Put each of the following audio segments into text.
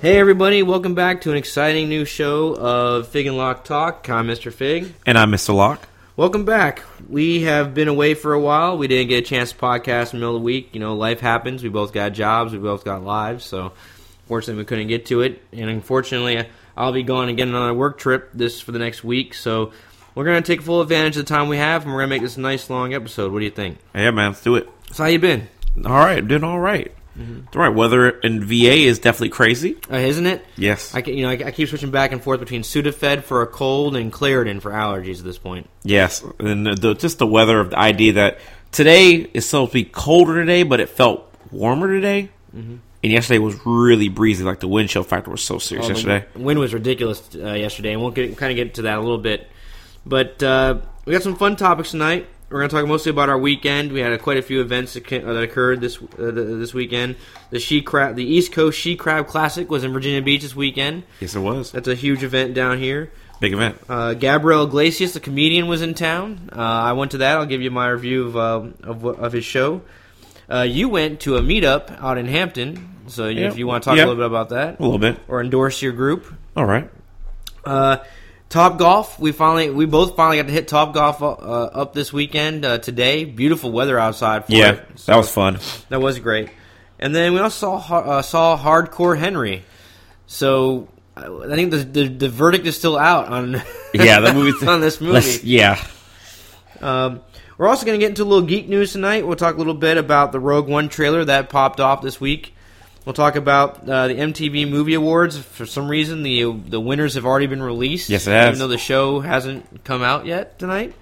Hey everybody, welcome back to an exciting new show of Fig and Lock Talk. I'm Mr. Fig. And I'm Mr. Lock. Welcome back. We have been away for a while. We didn't get a chance to podcast in the middle of the week. You know, life happens. We both got jobs. We both got lives. So, fortunately, we couldn't get to it. And unfortunately, I'll be going again on a work trip this for the next week. So, we're gonna take full advantage of the time we have, and we're gonna make this a nice long episode. What do you think? Yeah, man, let's do it. So, how you been? All right, doing all right. It's all right. Weather in VA is definitely crazy. Uh, isn't it? Yes. I, you know, I, I keep switching back and forth between Sudafed for a cold and Claritin for allergies at this point. Yes, and the, just the weather of the idea that today is supposed to be colder today, but it felt warmer today. Mm-hmm. And yesterday was really breezy. Like the wind chill factor was so serious Oh, the yesterday. wind was ridiculous uh, yesterday, and we'll get, kind of get to that a little bit. But uh, we got some fun topics tonight. We're going to talk mostly about our weekend. We had uh, quite a few events that, uh, occurred this uh, this weekend. The she crab, the East Coast She Crab Classic was in Virginia Beach this weekend. Yes, it was That's a huge event down here. big event. Uh, Gabriel Iglesias, the comedian, was in town. Uh, I went to that. I'll give you my review of uh, of, of his show. Uh, you went to a meetup out in Hampton, so Yeah. if you want to talk Yeah. a little bit about that A little bit. or endorse your group. All right. Top Golf, we finally, we both finally got to hit Top Golf uh, up this weekend uh, today. Beautiful weather outside. For Yeah, it. that was fun. that was great. And then we also saw uh, saw Hardcore Henry. So I think the, the the verdict is still out on Yeah, the movie on this movie. Yeah, Um, we're also going to get into a little geek news tonight. We'll talk a little bit about the Rogue One trailer that popped off this week. We'll talk about uh, the MTV Movie Awards. For some reason, the the winners have already been released. Yes, it has. Even though the show hasn't come out yet tonight.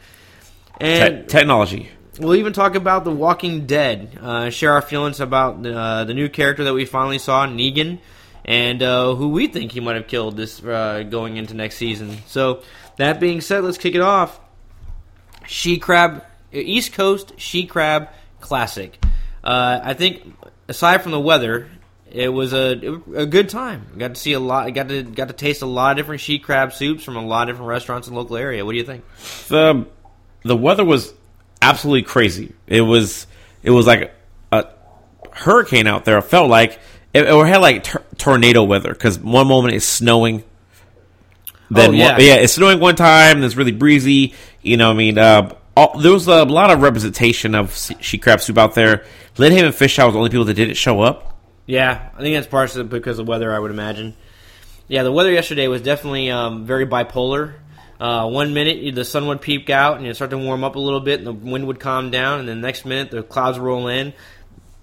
Te- And technology. we'll even talk about The Walking Dead. Uh, share our feelings about the, uh, the new character that we finally saw, Negan, and uh, who we think he might have killed this uh, going into next season. So that being said, let's kick it off. She Crab, East Coast She Crab Classic. Uh, I think aside from the weather, it was a a good time. Got to see a lot. Got to got to taste a lot of different she crab soups from a lot of different restaurants in the local area. What do you think? the the weather was absolutely crazy. It was it was like a hurricane out there. It felt like it, it had like tor- tornado weather because one moment it's snowing. Then Oh, yeah. one- yeah, it's snowing one time. And it's really breezy. You know, what I mean, uh, all, there was a lot of representation of sea- she crab soup out there. Lynn and Fish House was the only people that didn't show up. Yeah, I think that's partially because of the weather. I would imagine. Yeah, the weather yesterday was definitely um, very bipolar. Uh, one minute the sun would peek out and it start to warm up a little bit, and the wind would calm down, and then the next minute the clouds roll in,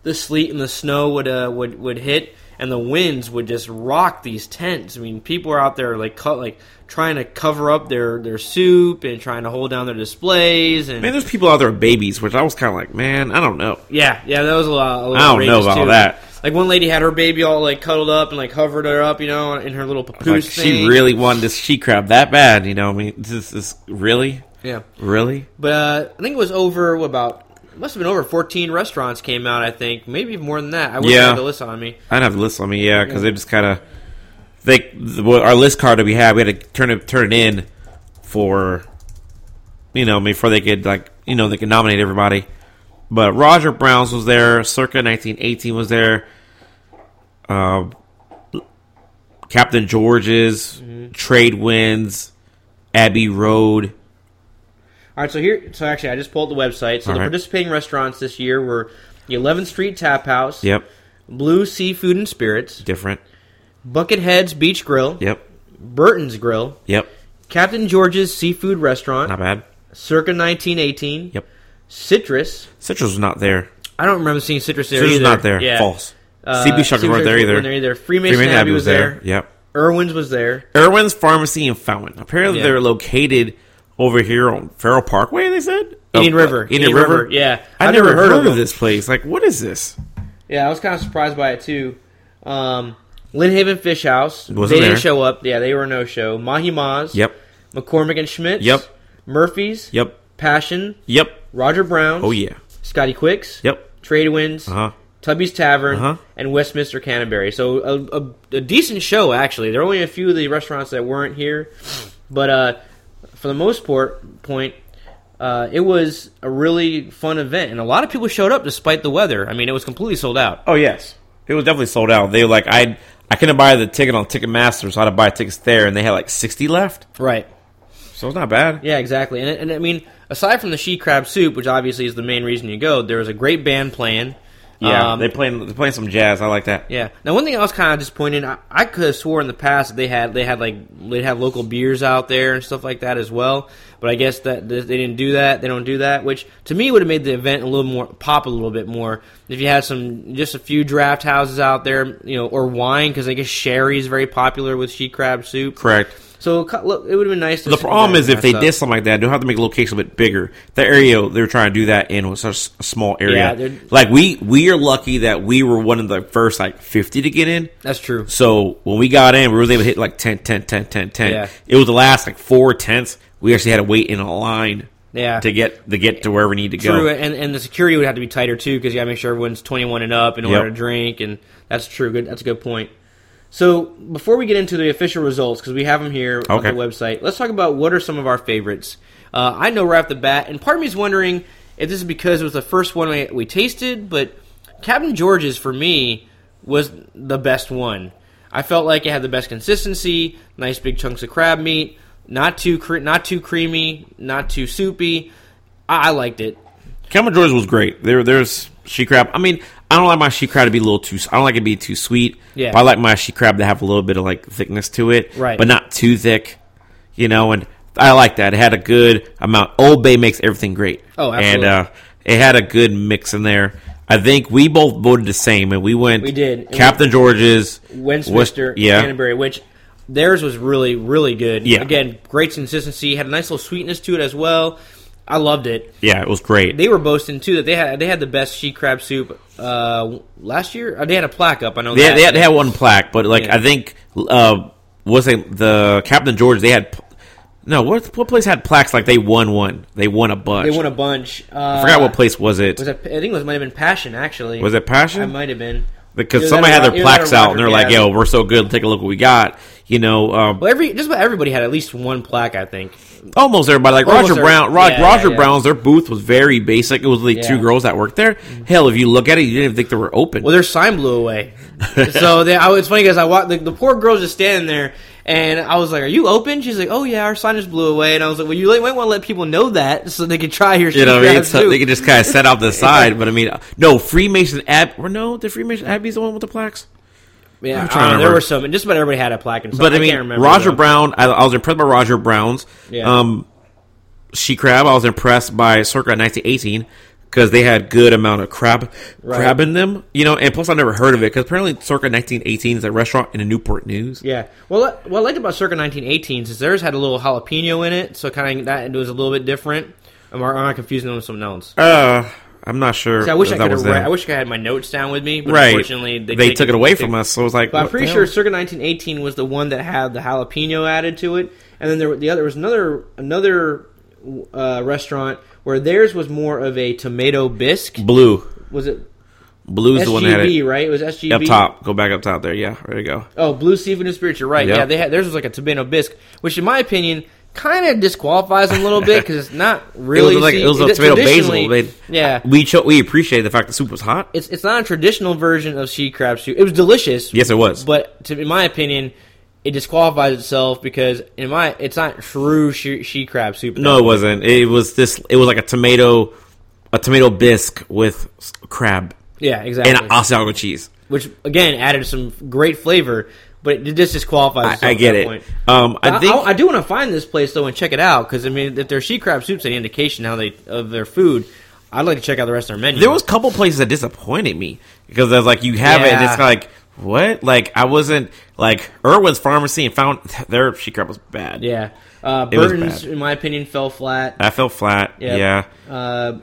the sleet and the snow would uh, would would hit, and the winds would just rock these tents. I mean, people were out there like cut like trying to cover up their their soup and trying to hold down their displays and Man, there's people out there with babies, which I was kind of like, man, I don't know. yeah, yeah, that was a lot. A I don't know about too. that. Like one lady had her baby all like cuddled up and like covered her up, you know, in her little papoose Like, thing. she really wanted this she crab that bad. You know, I mean, this is really, yeah. really. But uh, I think it was over what about it must have been over 14 restaurants came out. I think maybe more than that. I wouldn't Yeah. had the list on me. I'd have the list on me, yeah, because they just kind of they the, our list card that we had, we had to turn it turn it in for you know before they could like you know they could nominate everybody. But Roger Brown's was there, Circa 1918 was there, uh, Captain George's, Trade Winds, Abbey Road. All right, so here, so actually, I just pulled the website. So All the right. participating restaurants this year were the 11th Street Tap House, Yep, Blue Seafood and Spirits, different. Buckethead's Beach Grill, Yep, Burton's Grill, yep, Captain George's Seafood Restaurant, not bad. Circa 1918, Yep, Citrus. Citrus was not there. I don't remember seeing Citrus there Citrus was not there. Yeah. False. Uh, CP Shuckers weren't there either. either. Freemason, Freeman Abbey was there. Yep. Irwin's was there. Irwin's Pharmacy and Fountain. Apparently, Yeah. they're located over here on Ferrell Parkway. They said Indian Oh, River. Indian, River. Yeah. I I've never, never heard, heard of, of this place. Like, what is this? Yeah, I was kind of surprised by it too. Um, Lynnhaven Fish House. Wasn't they didn't show up. Yeah, they were no show. Mahi Mah's. Yep. McCormick and Schmidt. Yep. Murphy's. Yep. Passion. Yep. Roger Brown. Oh yeah. Scotty Quixx. Yep. Trade Winds. Uh huh. Tubby's Tavern, Uh-huh. and Westminster Canterbury. So a, a, a decent show, actually. There are only a few of the restaurants that weren't here, but uh, for the most part, point, uh, it was a really fun event, and a lot of people showed up despite the weather. I mean, it was completely sold out. Oh yes. It was definitely sold out. They were like I I couldn't buy the ticket on Ticketmaster, so I had to buy tickets there, and they had like sixty left. Right. So it's not bad. Yeah, exactly. And, and I mean, aside from the she crab soup, which obviously is the main reason you go, there was a great band playing. Yeah, Um, they playing they playing some jazz. I like that. Yeah. Now, one thing I was kind of disappointed. I, I could have swore in the past that they had they had like they have local beers out there and stuff like that as well. But I guess that they didn't do that. They don't do that, which to me would have made the event a little more pop a little bit more if you had some just a few draft houses out there, you know, or wine because I guess sherry is very popular with she crab soup. Correct. So look, it would have been nice. to The problem is if they did something like that, they'll have to make the location a bit bigger. The area they were trying to do that in was such a small area. they're- like we we are lucky that we were one of the first like fifty to get in. That's true. So when we got in, we were able to hit like 10, 10, 10, 10, 10. Yeah. It was the last like four tenths. We actually had to wait in a line Yeah. to get to get to wherever we need to go. True, go. and and the security would have to be tighter too because you got to make sure everyone's 21 and up in order Yep. to drink, and that's true. Good, that's a good point. So before we get into the official results, because we have them here on the website, let's talk about what are some of our favorites. Uh, I know right off the bat, and part of me is wondering if this is because it was the first one we, we tasted, but Captain George's for me was the best one. I felt like it had the best consistency, nice big chunks of crab meat, not too cre- not too creamy, not too soupy. I, I liked it. Captain George's was great. There, there's she crab. I mean, I don't like my she crab to be a little too. I don't like it to be too sweet. Yeah. But I like my she crab to have a little bit of like thickness to it, Right. But not too thick, you know. And I like that. It had a good amount. Old Bay makes everything great. Oh, And absolutely. uh, it had a good mix in there. I think we both voted the same, and we went. We did. Captain George's, Westminster, yeah. Canterbury, which theirs was really, really good. Yeah. Again, great consistency, had a nice little sweetness to it as well. I loved it. Yeah, it was great. They were boasting too that they had they had the best she crab soup uh, last year. Uh, They had a plaque up. I know They, that. had, they, had, they had one plaque, but like Yeah. I think uh, was it the Captain George? They had no. What what place had plaques like they won one? They won a bunch. They won a bunch. Uh, I forgot what place was it. Was it? I think it was, might have been Passion actually. Was it Passion? It might have been. because somebody had their plaques out and they're Roger- like, "Yo, we're so good. Take a look what we got." You know, um, Well, every just about everybody had at least one plaque. I think. almost everybody. Like Almost Roger Brown. Rod, yeah, Roger yeah. Brown's their booth was very basic. It was like two girls that worked there. Hell, if you look at it, you didn't even think they were open. Well, their sign blew away. so they, I, it's funny because I walked. The, the poor girl's just standing there, and I was like, "Are you open?" She's like, "Oh yeah, our sign just blew away." And I was like, "Well, you might want to let people know that so they can try your." You know, what I mean, so they can just kind of set out the side. But I mean, no Freemason Ab. Or no, the Freemason Abbey's the one with the plaques. Yeah, I'm I trying to don't know, there were some. and Just about everybody had a plaque. And But I, I mean, can't remember. Roger though. Brown. I, I was impressed by Roger Brown's. Yeah. Um, she crab. I was impressed by Circa 1918 because they had good amount of crab Right. crab in them. You know, and plus I never heard of it because apparently Circa 1918 is a restaurant in the Newport News. Yeah. Well, what what I liked about Circa 1918 is theirs had a little jalapeno in it, so kind of that it was a little bit different. Am I, am I confusing them with something else? Uh, I'm not sure. I wish I could have. I wish I had my notes down with me, but right. unfortunately they, they, took it away from us. So it was like, But I'm pretty sure? Circa 1918 was the one that had the jalapeno added to it, and then there the other was another another uh, restaurant where theirs was more of a tomato bisque. blue. Was it Blue's the one that had SGB? it Right, it was SGB up top. Go back up top there. Yeah, there you go. Oh, Blue Seafood and Spirits. You're right. Yep. Yeah, they had theirs was like a tomato bisque, which in my opinion kind of disqualifies them a little bit because it's not really. it was like it was a tomato basil. Yeah, we cho- we appreciate the fact the soup was hot. it's it's not a traditional version of she crab soup. It was delicious. Yes, it was. but to, in my opinion, it disqualifies itself because in my it's not true she, she crab soup. No, it wasn't. It was this. It was like a tomato, a tomato bisque with crab Yeah, exactly. and Asiago cheese. Which again added some great flavor, but it just disqualifies. I, I get it. Um, I I, think I, I do want to find this place though and check it out because I mean, if their she crab soup's any indication how they of their food, I'd like to check out the rest of their menu. there was a couple places that disappointed me because I was like, you have it, and it's like what? Like I wasn't like Irwin's Pharmacy and found their she crab was bad. yeah, uh, Burton's in my opinion fell flat. I fell flat. Yep. Yeah. Uh,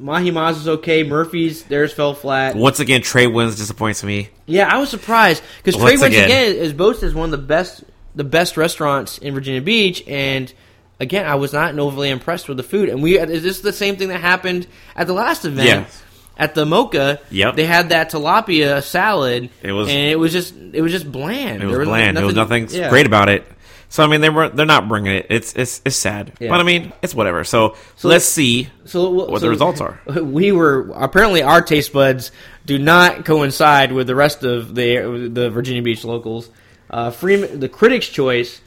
Mahi Mah's is okay. Murphy's theirs fell flat. Once again, Trade Winds disappoints me. Yeah, I was surprised because Trade Winds again. again is boasted as one of the best the best restaurants in Virginia Beach, and again, I was not overly impressed with the food. And we is this the same thing that happened at the last event? Yes. At the Mocha, Yep. they had that tilapia salad. It was- and it was just it was just bland. It was There bland. there was nothing yeah. great about it. So I mean, they were they're not bringing it. It's it's it's sad, Yeah. but I mean, it's whatever. So, let's see So what so the results are. We were apparently our taste buds do not coincide with the rest of the the Virginia Beach locals. Uh, Free, the critics' choice,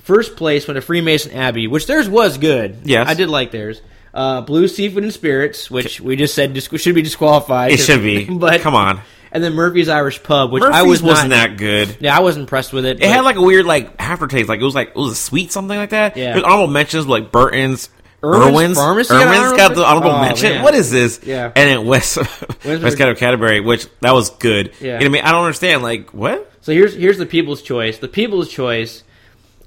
first place went to Freemason Abbey, which theirs was good. Yes. I did like theirs. Uh, Blue Seafood and Spirits, which we just said dis- should be disqualified. It should be. but Come on, And then Murphy's Irish Pub, which Murphy's I was wasn't not, that good. Yeah, I was impressed with it. It had like a weird like aftertaste. Like it was like it was a sweet something like that. Yeah. There's honorable mentions like Burton's. Irwin's Irwin's, Pharmacy got Irwin's honorable got the honorable Oh, mention. man. What is this? Yeah. And then West West Caddo Canterbury, which that was good. Yeah. You know what I mean? I don't understand. Like what? So here's here's the people's choice. The people's choice,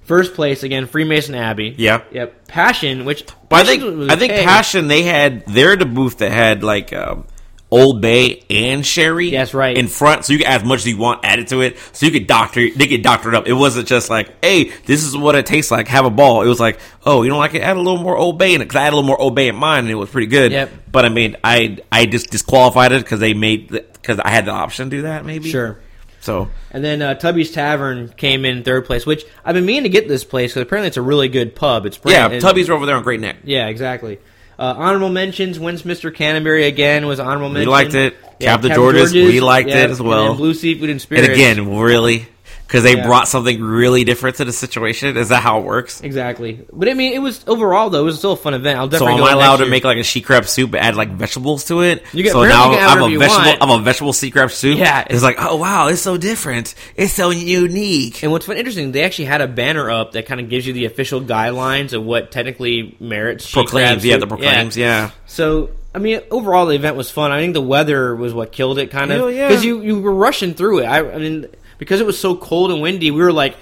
first place again, Freemason Abbey. Yeah. Yep. Passion, which But I think I think. Passion they had they're the booth that had like um, Old Bay and Sherry. That's right. In front, so you could add as much as you want added to it. So you could doctor they could doctor it up. It wasn't just like, hey, this is what it tastes like. Have a ball. It was like, oh, you don't like it? Add a little more Old Bay in it because I had a little more Old Bay in mine and it was pretty good. Yep. But I mean, I I just disqualified it because they made because I had the option to do that. Maybe Sure. So And then uh, Tubby's Tavern came in third place, which I've been meaning to get this place because apparently it's a really good pub. It's brand, yeah, Tubby's over there on Great Neck. Yeah, exactly. Uh, honorable mentions: Westminster Canterbury again was honorable mention. We liked it. Cap the Cap Georges, we liked it as well. Blue Seafood and Spirits. And again, really, because they Yeah. brought something really different to the situation. Is that how it works? exactly. But I mean, it was overall though it was still a fun event. I'll definitely. So am I allowed to year. make like a she crab soup, but add like vegetables to it? You get, so now you can add I'm a vegetable. want. I'm a vegetable sea crab soup. Yeah. it's like oh wow, it's so different. It's so unique. And what's fun, interesting, they actually had a banner up that kind of gives you the official guidelines of what technically merits proclaims, yeah, the proclaims, yeah. So, I mean, overall, the event was fun. I think the weather was what killed it, kind of, Hell yeah. because you you were rushing through it. I, I mean, because it was so cold and windy, we were like.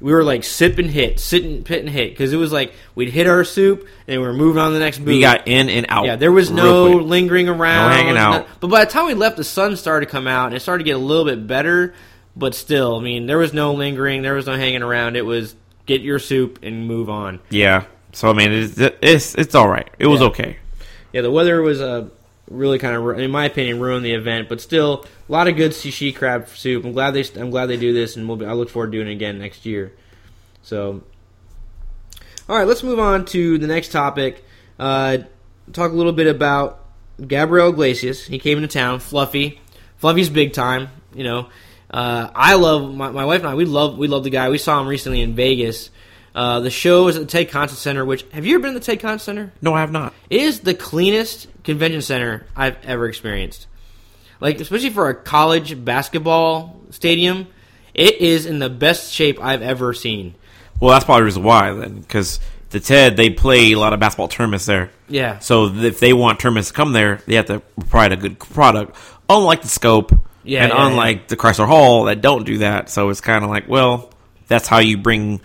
We were like sip and hit, sit and pit and hit, because it was like we'd hit our soup and we were moving on to the next booth. We got in and out. Yeah, there was no quick. lingering around, No hanging out. But by the time we left, the sun started to come out, and it started to get a little bit better. But still, I mean, there was no lingering, there was no hanging around. It was get your soup and move on. Yeah. So I mean, it's it's, it's all right. It was Yeah. okay. Yeah, the weather was uh, really kind of, in my opinion, ruined the event. But still, a lot of good sushi crab soup. I'm glad they, I'm glad they do this, and we'll be, I look forward to doing it again next year. So, all right, let's move on to the next topic. Uh, talk a little bit about Gabriel Iglesias. He came into town, Fluffy. Fluffy's big time. You know, uh, I love my, my wife and I. We love we love the guy. We saw him recently in Vegas. Uh, the show is at the Ted Constant Center. Which have you ever been to the Ted Constant Center? No, I have not. It is the cleanest convention center I've ever experienced. Like, especially for a college basketball stadium, it is in the best shape I've ever seen. Well, that's probably the reason why then, because the TED they play a lot of basketball tournaments there. Yeah. So if they want tournaments to come there, they have to provide a good product. Unlike the Scope, Yeah, and yeah, unlike the Chrysler Hall that don't do that. So it's kind of like, well, that's how you bring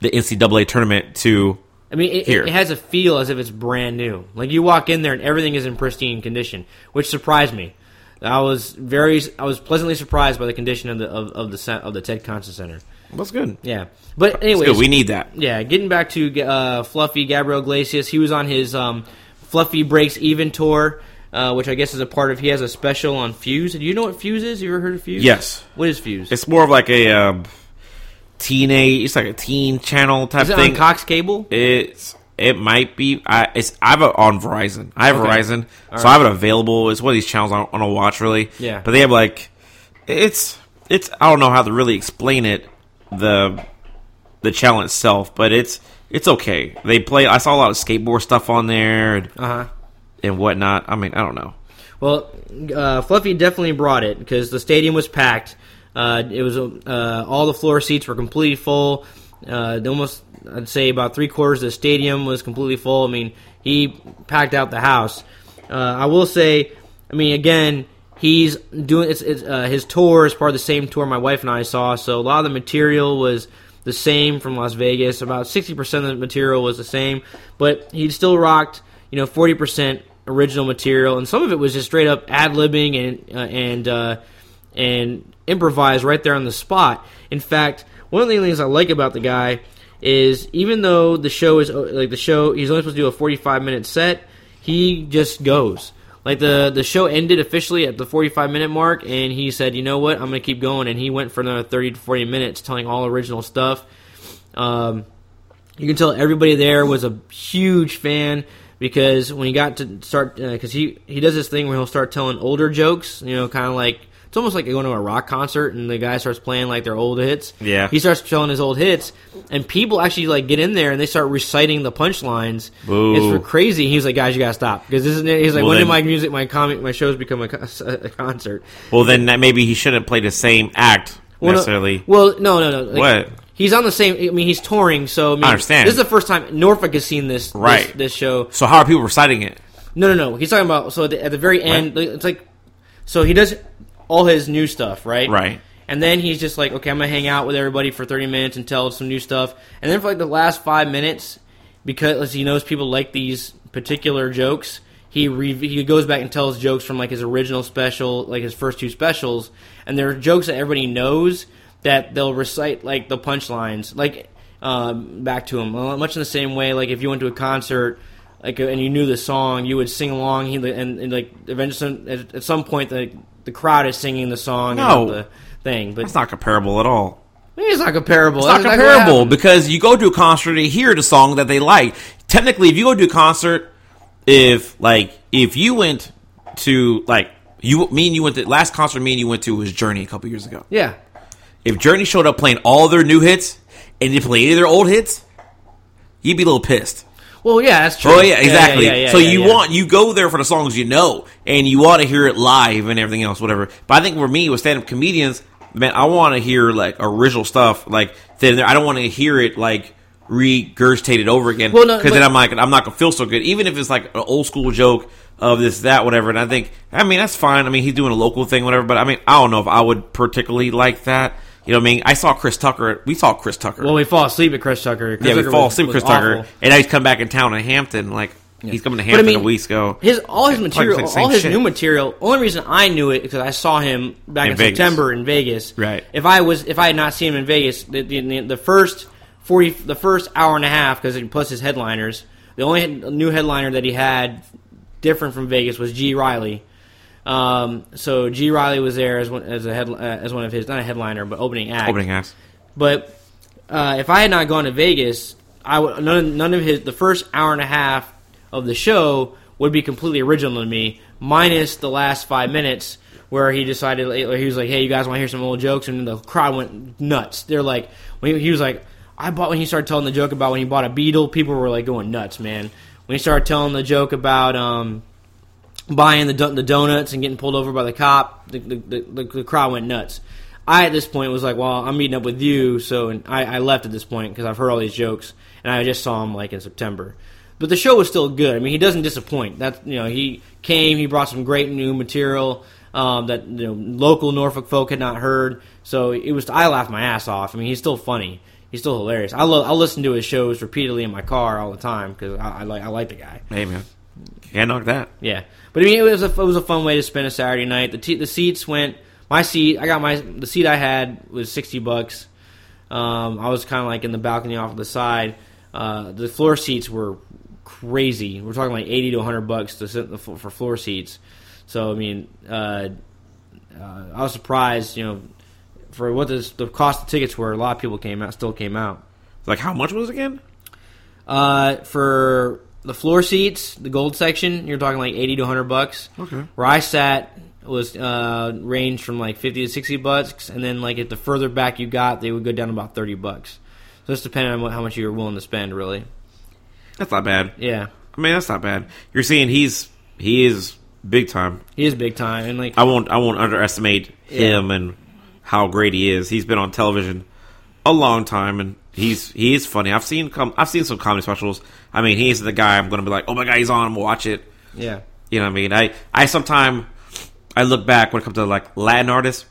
the NCAA tournament to. I mean, it, it has a feel as if it's brand new. Like you walk in there and everything is in pristine condition, which surprised me. I was very, I was pleasantly surprised by the condition of the of, of the of the Ted Constant Center. That's good. Yeah, but anyway. We need that. Yeah, getting back to uh, Fluffy Gabriel Iglesias, he was on his um, Fluffy Breaks Even tour, uh, which I guess is a part of. He has a special on Fuse. Do you know what Fuse is? You ever heard of Fuse? Yes. What is Fuse? It's more of like a um, teenage. It's like a teen channel type is it thing. on Cox Cable? It's it might be. I it's I have it on Verizon. I have Okay. Verizon, All so. I have it available. It's one of these channels I don't want to watch really. Yeah. but they have like it's it's. I don't know how to really explain it the the channel itself, but it's it's okay. They play. I saw a lot of skateboard stuff on there and, Uh huh. and whatnot. I mean, I don't know. Well, uh, Fluffy definitely brought it because the stadium was packed. Uh, it was uh, all the floor seats were completely full. Uh, almost, I'd say about three quarters of the stadium was completely full. I mean, he packed out the house. Uh, I will say, I mean, again, he's doing it's, it's uh, his tour is part of the same tour my wife and I saw. So a lot of the material was the same from Las Vegas. About sixty percent of the material was the same, but he still rocked, you know, forty percent original material, and some of it was just straight up ad libbing and uh, and and improvised right there on the spot. In fact, one of the things I like about the guy is even though the show is uh, like the show, he's only supposed to do a forty-five minute set. He just goes. Like the the show ended officially at the 45 minute mark, and he said, "You know what? I'm gonna keep going." And he went for another 30 to 40 minutes, telling all original stuff. Um, you can tell everybody there was a huge fan because when he got to start, because he he does this thing where he'll start telling older jokes, you know, kind of like it's almost like going to a rock concert and the guy starts playing like their old hits. Yeah. he starts telling his old hits, and people actually like get in there and they start reciting the punchlines. It's for crazy. He's like, guys, you gotta stop because this is. He's like, Well, when did my music, my comic, my shows become a, a concert? Well, then that maybe he shouldn't play the same act Well, no- necessarily. well, no, no, no. Like, What? He's on the same. I mean, he's touring, so I, mean, I understand. This is the first time Norfolk has seen this. this- Right. This, show. So how are people reciting it? No, no, no. He's talking about. So at the, at the very end, it's like. So he does all his new stuff, right? Right. And then he's just like, okay, I'm gonna hang out with everybody for 30 minutes and tell some new stuff. And then for like the last five minutes, because he knows people like these particular jokes, he re- he goes back and tells jokes from like his original special, like his first two specials, and there are jokes that everybody knows that they'll recite like the punchlines, like um, back to him, much in the same way. Like if you went to a concert. Like and you knew the song, you would sing along. He and, and like eventually, at, at some point, the the crowd is singing the song. No. and the thing, but It's not comparable at all. it's not comparable. It's not That's comparable because you go to a concert to hear the song that they like. Technically, if you go to a concert, if like if you went to like you me and you went to last concert me and you went to was Journey a couple years ago. Yeah, If Journey showed up playing all their new hits and didn't play any of their old hits, you'd be a little pissed. Well, yeah, that's true. Oh yeah, exactly. yeah, yeah, so yeah, you yeah. want you go there for the songs you know, and you want to hear it live and everything else, whatever. But I think for me with stand up comedians, man, I want to hear like original stuff. Like then I don't want to hear it like regurgitated over again. Well, no, because but- then I'm like I'm not gonna feel so good, even if it's like an old school joke of this that whatever. And I think I mean that's fine. I mean he's doing a local thing, whatever. But I mean I don't know if I would particularly like that. You know what I mean? I saw Chris Tucker. We saw Chris Tucker. Well, we fall asleep at Chris Tucker. Chris yeah, we Tucker fall asleep at Chris Tucker, awful. and now he's come back in town in Hampton. Like he's coming to But I Hampton mean, a week ago. His all his material, all his shit. new material. Only reason I knew it because I saw him back in, In September in Vegas. Right. If I was, if I had not seen him in Vegas, the, the, the first forty, the first hour and a half, because plus his headliners, the only new headliner that he had different from Vegas was G Riley. Um, so G Riley was there as one as a head, uh, as one of his not a headliner but opening act. Opening acts. But uh, if I had not gone to Vegas, I would none, none of his the first hour and a half of the show would be completely original to me, minus the last five minutes where he decided he was like, "Hey, you guys want to hear some old jokes?" And the crowd went nuts. They're like, when he, he was like, "I bought." When he started telling the joke about when he bought a Beetle, people were like going nuts, man. When he started telling the joke about um, buying the the donuts and getting pulled over by the cop, the, the, the, the crowd went nuts. I at this point was like, well, I'm meeting up with you, so and I, I left at this point because I've heard all these jokes and I just saw him like in September. But the show was still good. I mean, he doesn't disappoint. That you know, he came, he brought some great new material um, that you know local Norfolk folk had not heard. So it was. I laughed my ass off. I mean, he's still funny. He's still hilarious. I love. I listen to his shows repeatedly in my car all the time because I, I like. I like the guy. Hey man, can't knock that. Yeah, but I mean, it was a it was a fun way to spend a Saturday night. The t- the seats went. My seat, I got my the seat I had was sixty bucks. Um, I was kind of like in the balcony off the side. Uh, the floor seats were crazy. We're talking like eighty to hundred bucks to sit for floor seats. So I mean, uh, uh, I was surprised. You know, for what the, the cost of tickets were, a lot of people came out. Still came out. Like how much was it again? Uh, for the floor seats, the gold section, you're talking like eighty to hundred bucks. Okay. Where I sat was uh, ranged from like fifty to sixty bucks, and then like if the further back you got, they would go down about thirty bucks. So it's depending on what, how much you were willing to spend, really. That's not bad. Yeah, I mean, that's not bad. You're seeing he's he is big time. he is big time, and like I won't I won't underestimate Yeah. him and how great he is. He's been on television a long time, and he's he is funny. I've seen com- I've seen some comedy specials. I mean, he's the guy I'm going to be like, oh my god, he's on. I'm gonna watch it. yeah, You know what I mean? I I sometime I look back when it comes to like Latin artists,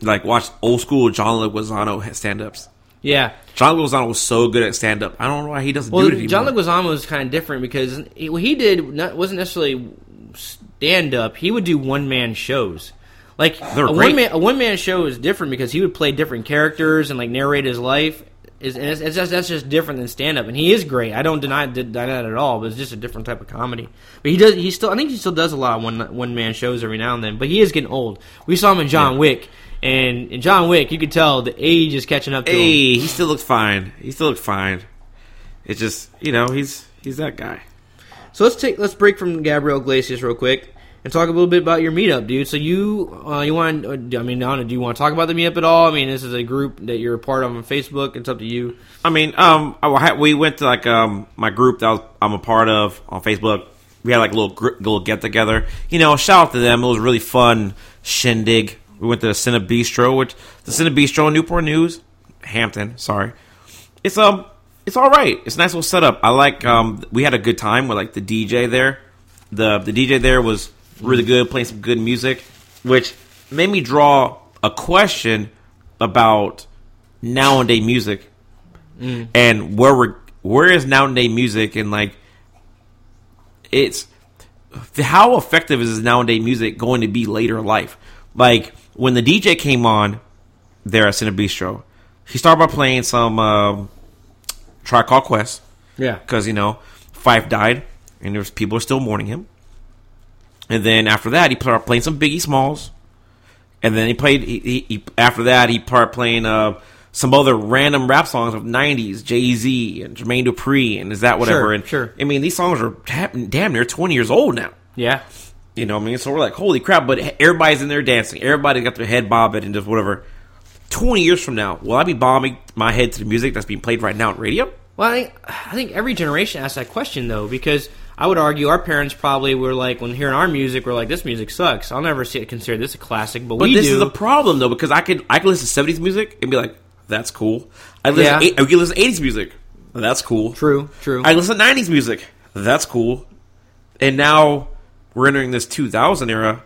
like watch old school John Leguizamo stand ups. yeah. John Leguizamo was so good at stand up. I don't know why he doesn't Well, do it anymore. John Leguizamo was kind of different because he, what he did not, wasn't necessarily stand up. He would do one man shows. Like a great. one man a one man show is different because he would play different characters and like narrate his life. Is and it's, it's just that's just different than stand up, and he is great. I don't deny, deny that at all, but it's just a different type of comedy. But he does he still I think he still does a lot of one one man shows every now and then. But he is getting old. We saw him in John Wick, And, and John Wick, you could tell the age is catching up to him. Hey, he still looks fine. He still looks fine. It's just you know he's he's that guy. So let's take let's break from Gabriel Iglesias real quick and talk a little bit about your meetup, dude. So you uh, you want I mean, don't do you want to talk about the meetup at all? I mean, this is a group that you're a part of on Facebook. It's up to you. I mean, um, I, we went to like um my group that was, I'm a part of on Facebook. We had like a little gr- little get together. You know, shout out to them. It was really fun shindig. We went to the Cine Bistro, which the Cine Bistro in Newport News, Hampton. Sorry, it's um it's all right. It's a nice little setup. I like. Um, we had a good time with like the DJ there. The the DJ there was really good, playing some good music, which made me draw a question about nowadays music Mm. and where we're where is nowadays music and like it's how effective is nowadays music going to be later in life? Like when the DJ came on there at Cine Bistro, he started by playing some um, Tribe Called Quest Yeah. because you know Phife died and there's people are still mourning him. And then after that, he started playing some Biggie Smalls, and then he played. He, he, he after that, he started playing uh, some other random rap songs of '90s, Jay Z and Jermaine Dupri, and is that whatever? Sure, and sure. I mean, these songs are damn, damn near 20 years old now. Yeah. You know, what I mean, so we're like, holy crap! But everybody's in there dancing. Everybody got their head bobbing and just whatever. 20 years from now, will I be bobbing my head to the music that's being played right now on radio? Well, I think, I think every generation asks that question though, because I would argue our parents probably were like, when hearing our music, we're like, this music sucks. I'll never see it consider this a classic, but. But we this do. is a problem though because I could I could listen to seventies music and be like, that's cool. I listen Yeah. to eight, I could listen eighties music, that's cool. true, true. I listen to nineties music, that's cool. And now we're entering this two thousand era.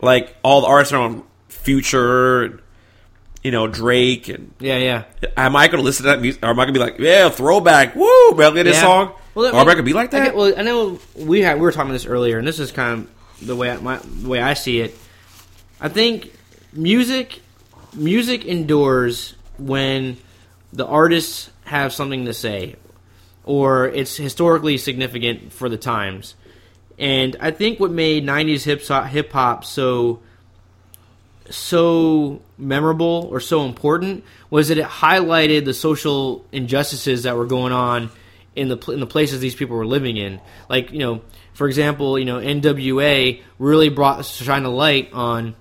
Like all the artists are on Future, and, you know Drake, and yeah, yeah. am I going to listen to that music? Or am I going to be like, yeah, throwback, woo, man, look at this Yeah. song? Well, I or mean, am I going to be like I that? get- well, I know we had we were talking about this earlier, and this is kind of the way I, my the way I see it. I think music music endures when the artists have something to say, or it's historically significant for the times. And I think what made '90s hip hip hop so so memorable or so important was that it highlighted the social injustices that were going on in the in the places these people were living in. Like you know, for example, you know NWA really brought shine a light on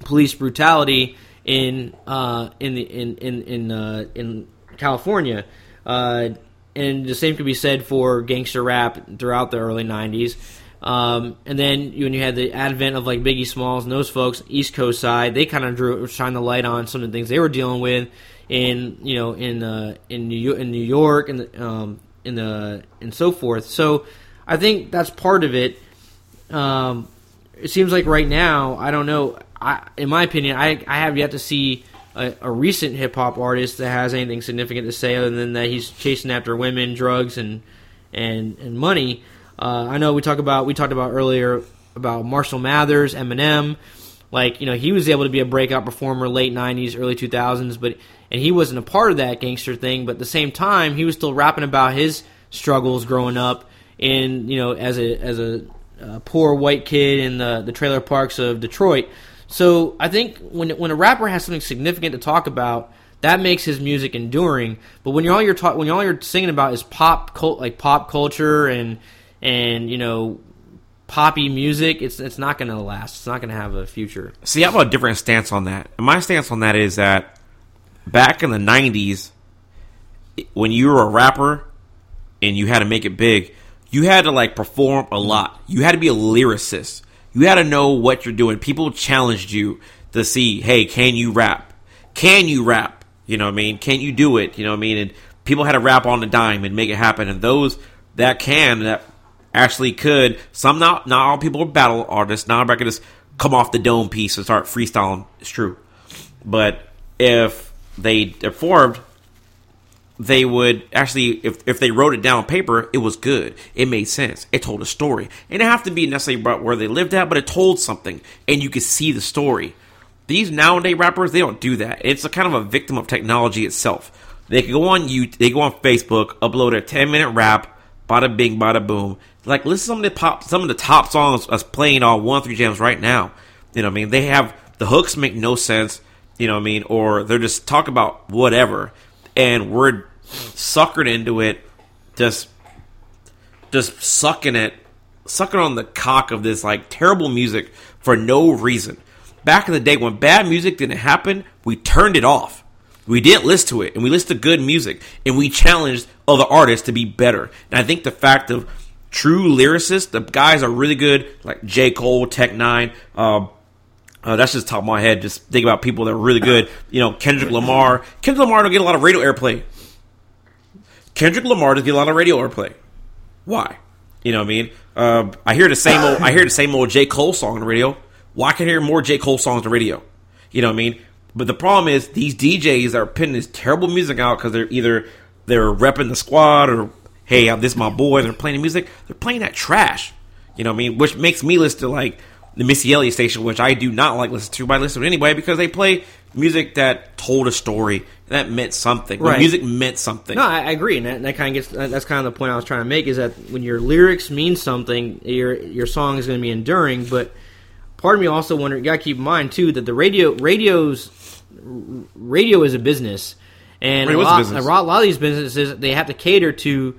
police brutality in uh, in the in in in, uh, in California. Uh, and the same could be said for gangster rap throughout the early '90s. Um, and then when you had the advent of like Biggie Smalls and those folks, East Coast side, they kind of drew shine the light on some of the things they were dealing with in you know in uh, in New York, in New York and um, in the and so forth. So I think that's part of it. Um, it seems like right now, I don't know. I, in my opinion, I, I have yet to see a, a recent hip hop artist that has anything significant to say other than that he's chasing after women, drugs, and and and money. Uh, I know we talk about we talked about earlier about Marshall Mathers, Eminem. Like you know, he was able to be a breakout performer late '90s, early 2000s, but and he wasn't a part of that gangster thing. But at the same time, he was still rapping about his struggles growing up in you know as a as a uh, poor white kid in the the trailer parks of Detroit. So I think when when a rapper has something significant to talk about, that makes his music enduring. But when you're all you're talk, when all you're singing about is pop cult like pop culture and and you know poppy music, it's it's not going to last. It's not going to have a future. See, I have a different stance on that. My stance on that is that back in the '90s, when you were a rapper and you had to make it big, you had to like perform a lot. You had to be a lyricist. You had to know what you're doing. People challenged you to see, hey, can you rap? Can you rap? You know what I mean? Can you do it? You know what I mean? And people had to rap on the dime and make it happen. And those that can, that actually could, some not not all people are battle artists. Not everybody can just come off the dome piece and start freestyling. It's true. But if they performed they would actually if, if they wrote it down on paper it was good. It made sense. It told a story. And it have to be necessarily about where they lived at but it told something and you could see the story. These nowadays rappers they don't do that. It's a kind of a victim of technology itself. They can go on you they go on facebook upload a 10 minute rap bada bing bada boom like listen to some of the pop some of the top songs us playing on one three jams right now you know i mean they have the hooks make no sense. You know what I mean? Or they're just talk about whatever, and we're suckered into it, just just sucking it, sucking on the cock of this like terrible music for no reason. Back in the day when bad music didn't happen, we turned it off. We didn't listen to it, and we listened to good music, and we challenged other artists to be better. And I think the fact of true lyricists, the guys are really good, like J. Cole, Tech N9ne. Uh, uh, that's just top of my head. Just think about people that are really good. You know, Kendrick Lamar. Kendrick Lamar don't get a lot of radio airplay. Kendrick Lamar doesn't get a lot of radio airplay. Why? You know what I mean? Uh, I hear the same old. I hear the same old J. Cole song on the radio. Why can't I hear more J. Cole songs on the radio? You know what I mean? But the problem is these DJs are putting this terrible music out because they're either they're repping the squad or hey, this is my boy. They're playing the music. They're playing that trash. You know what I mean? Which makes me listen to like the Missy Elliott station, which I do not like listen to, but I listen to anyway because they play music that told a story that meant something. Right. music meant something. No, I, I agree, and that, that kind of gets that's kind of the point I was trying to make is that when your lyrics mean something, your your song is going to be enduring. But part of me also wonder, you got to keep in mind too that the radio radios radio is a business, and a Radio is a lot, a lot- a lot of these businesses they have to cater to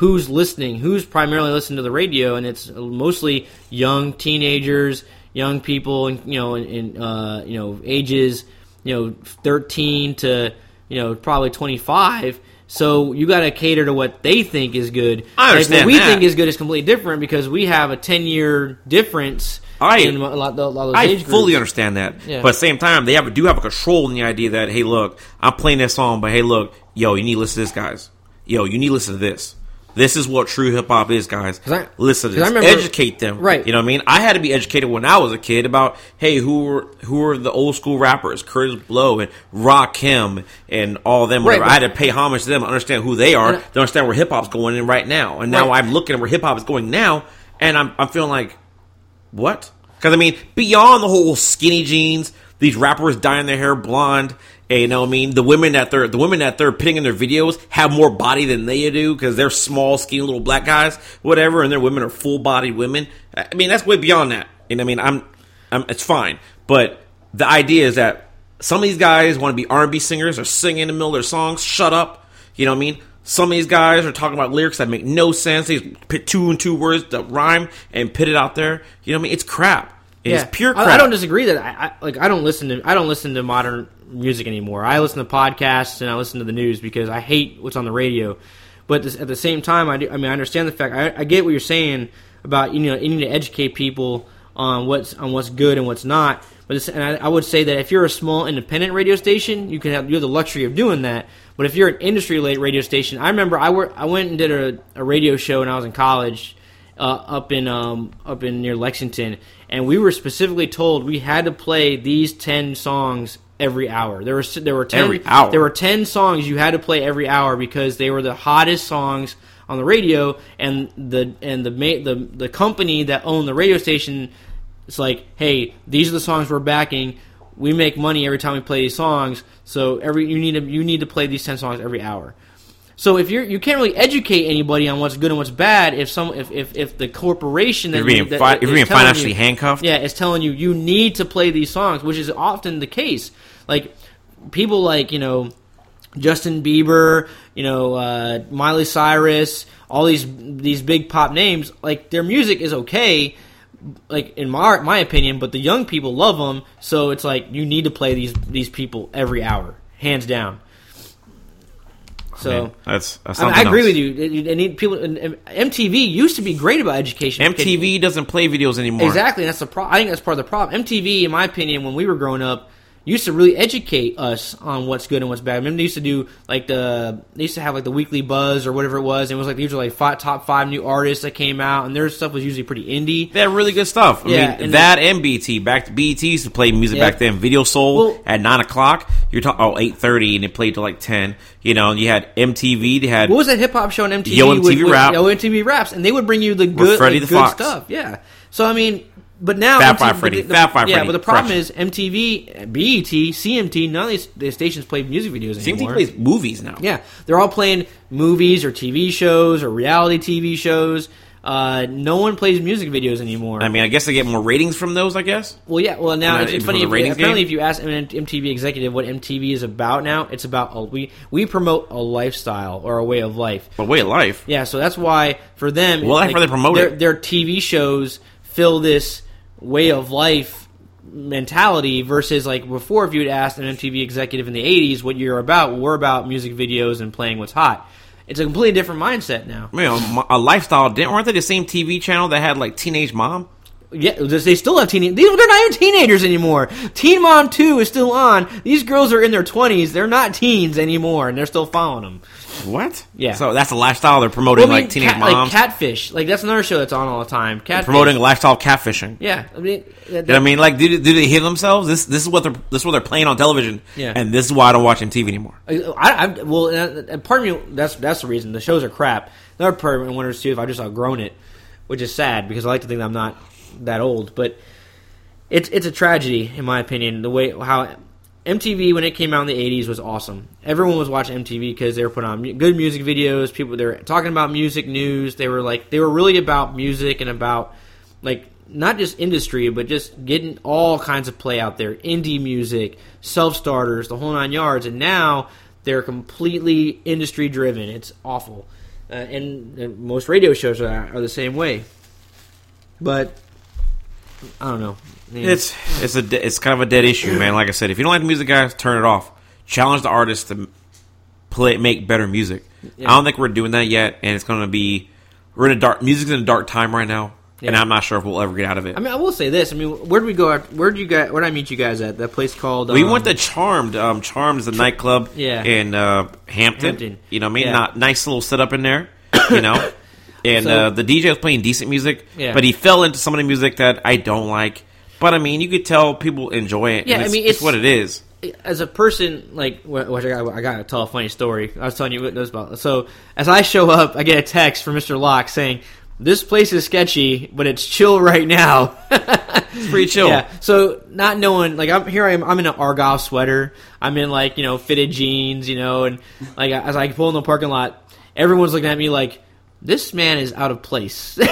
who's listening, who's primarily listening to the radio, and it's mostly young teenagers, young people, and you know, in, in uh, you know ages, you know, thirteen to you know probably twenty five. So you got to cater to what they think is good. I Like, understand what we that. think is good is completely different because we have a ten year difference. I- in a lot, a lot of those I fully understand that, Yeah. but at the same time, they have do have a control in the idea that hey, look, I'm playing this song, but hey, look, yo, you need to listen to this, guys. Yo, you need to listen to this. This is what true hip hop is, guys. I- listen to this. remember- Educate them, Right. You know what I mean? I had to be educated when I was a kid about hey, who were who were the old school rappers, Kurtis Blow and Rakim and all them. Right, I had to pay homage to them, understand who they are, I- to understand where hip hop's going in right now. And now Right. I'm looking at where hip hop is going now, and I'm I'm feeling like what? Because I mean, beyond the whole skinny jeans, these rappers dyeing their hair blonde, you know, what I mean, the women that they're the women that they're putting in their videos have more body than they do because they're small, skinny little black guys, whatever, and their women are full bodied women. I mean, that's way beyond that. And I mean, I'm, I'm, it's fine, but the idea is that some of these guys want to be R&B singers or sing in the middle of their songs. Shut up. You know what I mean? Some of these guys are talking about lyrics that make no sense. They put two and two words that rhyme and put it out there. You know what I mean? It's crap. It's pure I- crap. I, don't disagree that I, I like I don't listen to I don't listen to modern music anymore. I listen to podcasts and I listen to the news because I hate what's on the radio. But this, at the same time, I, do, I mean I understand the fact I, I get what you're saying about you know you need to educate people on what's on what's good and what's not. But it's, and I, I would say that if you're a small independent radio station, you can have you have the luxury of doing that. But if you're an industry related radio station, I remember I work I went and did a, a radio show when I was in college uh, up in um, up in near Lexington, and we were specifically told we had to play these ten songs every hour. There were there were ten Every hour? there were ten songs you had to play every hour because they were the hottest songs on the radio, and the and the the the company that owned the radio station. It's like, hey, these are the songs we're backing. We make money every time we play these songs, so every you need to you need to play these ten songs every hour. So if you're you can't really educate anybody on what's good and what's bad if some if if, if the corporation that You're being that fi- is you're being financially you- handcuffed? yeah, it's telling you you need to play these songs, which is often the case. Like people like you know Justin Bieber, you know uh, Miley Cyrus, all these these big pop names. Like their music is okay, like in my my opinion, but the young people love them. So it's like you need to play these these people every hour, hands down. So. Man, that's, that's I, mean, I agree with you. People. and- and MTV used to be great about education. MTV doesn't play videos anymore. Exactly, and that's the problem. I think that's part of the problem. MTV, in my opinion, when we were growing up, used to really educate us on what's good and what's bad. I remember they used to do like the they used to have like the weekly buzz or whatever it was. And it was like these were like five, top five new artists that came out, and their stuff was usually pretty indie. They had really good stuff. I Yeah, mean, and that and BET. Back to BET used to play music Yeah. back then. Video Soul Well- at nine o'clock. You're talking oh eight thirty, and it played till like ten. You know, and you had MTV. They had What was that hip hop show on MTV? Yo MTV Rap. Yo MTV Raps, and they would bring you the good, like, the good Fox. stuff. Yeah. So I mean, but now Fab Five Freddy. the- Fab Five Yeah, Freddy. but the problem is MTV, BET, CMT. None of these the stations play music videos anymore. CMT plays movies now. Yeah, they're all playing movies or TV shows or reality TV shows. Uh, no one plays music videos anymore. I mean, I guess they get more ratings from those. I guess. Well, yeah. Well, now it's, it's funny. If, apparently, game? if you ask an MTV executive what MTV is about now, it's about a, we we promote a lifestyle or a way of life. A way of life. Yeah, so that's why for them, Well, that's why they promote their, it. Their TV shows fill this way of life mentality versus like before. If you'd asked an MTV executive in the '80s what you're about, we're about music videos and playing what's hot. It's a completely different mindset now. You know, a lifestyle. Didn't weren't they the same TV channel that had like Teenage Mom? Yeah, they still have teenage. They're not even teenagers anymore. Teen Mom Two is still on. These girls are in their twenties. They're not teens anymore, and they're still following them. What? Yeah. So that's a lifestyle they're promoting, Well, I mean, like Teenage cat- Moms, like Catfish. Like that's another show that's on all the time. Catfish. promoting lifestyle catfishing. Yeah, I mean, that- know I mean, like, do, do they hear themselves? This this is what they're this is what they're playing on television. Yeah. And this is why I don't watch MTV anymore. I, I well, uh, part of me that's that's the reason the shows are crap. Another part of me wonders too if I just outgrown it, which is sad because I like to think that I'm not that old. But it's it's a tragedy in my opinion. The way how MTV when it came out in the '80s was awesome. Everyone was watching MTV because they were putting on good music videos. People they were talking about music news. They were like they were really about music and about like not just industry, but just getting all kinds of play out there. Indie music, self starters, the whole nine yards. And now they're completely industry driven. It's awful. Uh, and, and most radio shows are, are the same way. But I don't know. It's it's a it's kind of a dead issue, man. Like I said, if you don't like the music, guys, turn it off. Challenge the artist to play make better music. Yeah. I don't think we're doing that yet, and it's going to be we're in a dark music's in a dark time right now, and I'm not sure if we'll ever get out of it. I mean, I will say this. I mean, where did we go? Where did you guys? Where did I meet you guys at? That place called. we um, went to Charmed. Um, Charmed is a nightclub Yeah. in uh, Hampton. Hampton. You know, what I mean, Yeah. not nice little setup in there. You know, and So- uh, the DJ was playing decent music, Yeah. but he fell into some of the music that I don't like. But I mean, you could tell people enjoy it. Yeah, I mean, it's, it's- what it is. as a person, like, wh- which I got, I got to tell a funny story. I was telling you what this about. So, as I show up, I get a text from Mr. Locke saying, "This place is sketchy, but it's chill right now." It's pretty chill. Yeah. So, not knowing, like, I'm here. I am. I'm in an Argyle sweater. I'm in like, you know, fitted jeans. You know, and like as I pull in the parking lot, everyone's looking at me like, "This man is out of place."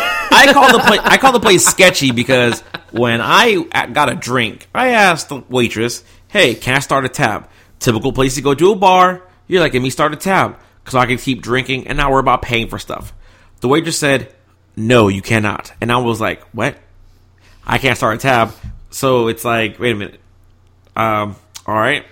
I call the place I call the place sketchy because when I got a drink, I asked the waitress, "Hey, can I start a tab?" Typical place to go to a bar. You're like, "Let me start a tab because I can keep drinking and not worry about paying for stuff." The waitress said, "No, you cannot," and I was like, "What? I can't start a tab." So it's like, wait a minute. Um, all right.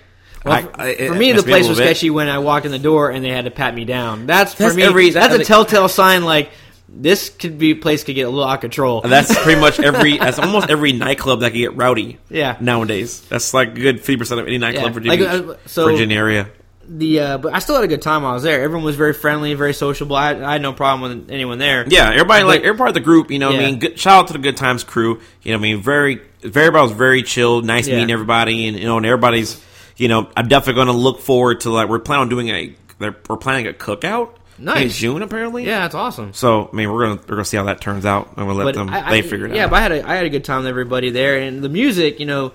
Well, I- for, I- it for me, the messed up a place was bit. sketchy when I walked in the door and they had to pat me down. That's for me. every- that's a telltale sign. Like this could be place could get a little out of control. And That's pretty much every. That's almost every nightclub that can get rowdy. Yeah. Nowadays, that's like a good fifty percent of any nightclub Yeah. Virginia, Like, uh, so- Virginia area. the uh, but I still had a good time while I was there. Everyone was very friendly, very sociable. I, I had no problem with anyone there. Yeah, everybody But- like every part of the group. You know, what I mean, good, shout out to the Good Times crew. You know, what I mean, very, everybody was very chill, nice Yeah. meeting everybody, and you know, and everybody's. You know, I'm definitely going to look forward to like we're planning on doing a. They're, we're planning a cookout in Nice. June apparently. yeah, that's awesome. So I mean, we're gonna we're gonna see how that turns out, and we'll let But them I, I, they figure it yeah, out. Yeah, but I had a I had a good time with everybody there, and the music, you know,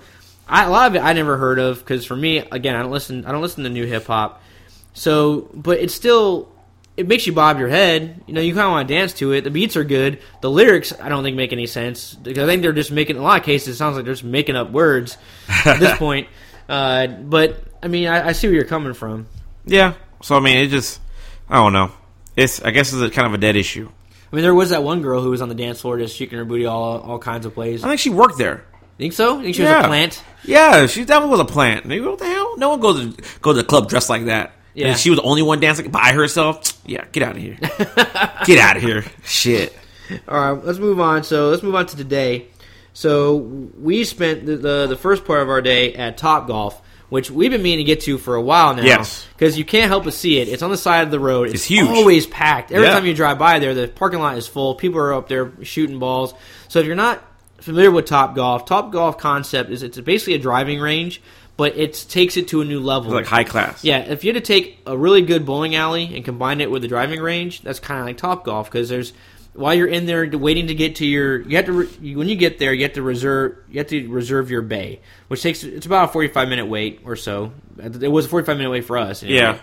I, a lot of it I never heard of because for me, again, I don't listen I don't listen to new hip hop. So, but it's still it makes you bob your head. You know, you kind of want to dance to it. The beats are good. The lyrics I don't think make any sense because I think they're just making in a lot of cases it sounds like they're just making up words at this point. Uh, but I mean, I, I see where you're coming from. yeah. So I mean, it just I don't know. It's I guess it's a kind of a dead issue. I mean, there was that one girl who was on the dance floor just shaking her booty all all kinds of plays. I think she worked there. Think so? Think she was a plant? Yeah, she definitely was a plant. Maybe what the hell? No one goes to go to the club dressed like that. Yeah. And she was the only one dancing by herself. Yeah, get out of here. get out of here. Shit. All right, let's move on. So let's move on to today. So we spent the the, the first part of our day at Top Golf, which we've been meaning to get to for a while now. Yes. because you can't help but see it. It's on the side of the road. It's, huge. It's huge. Always packed. Every Yeah. time you drive by there, the parking lot is full. People are up there shooting balls. So if you're not familiar with Top Golf, Top Golf concept is it's basically a driving range, but it takes it to a new level. Like high class. Yeah, if you had to take a really good bowling alley and combine it with a driving range, that's kind of like Top Golf because there's while you're in there waiting to get to your you have to re, when you get there you have to reserve you have to reserve your bay, which takes it's about a 45 minute wait or so. It was a 45 minute wait for us. anyway. Yeah.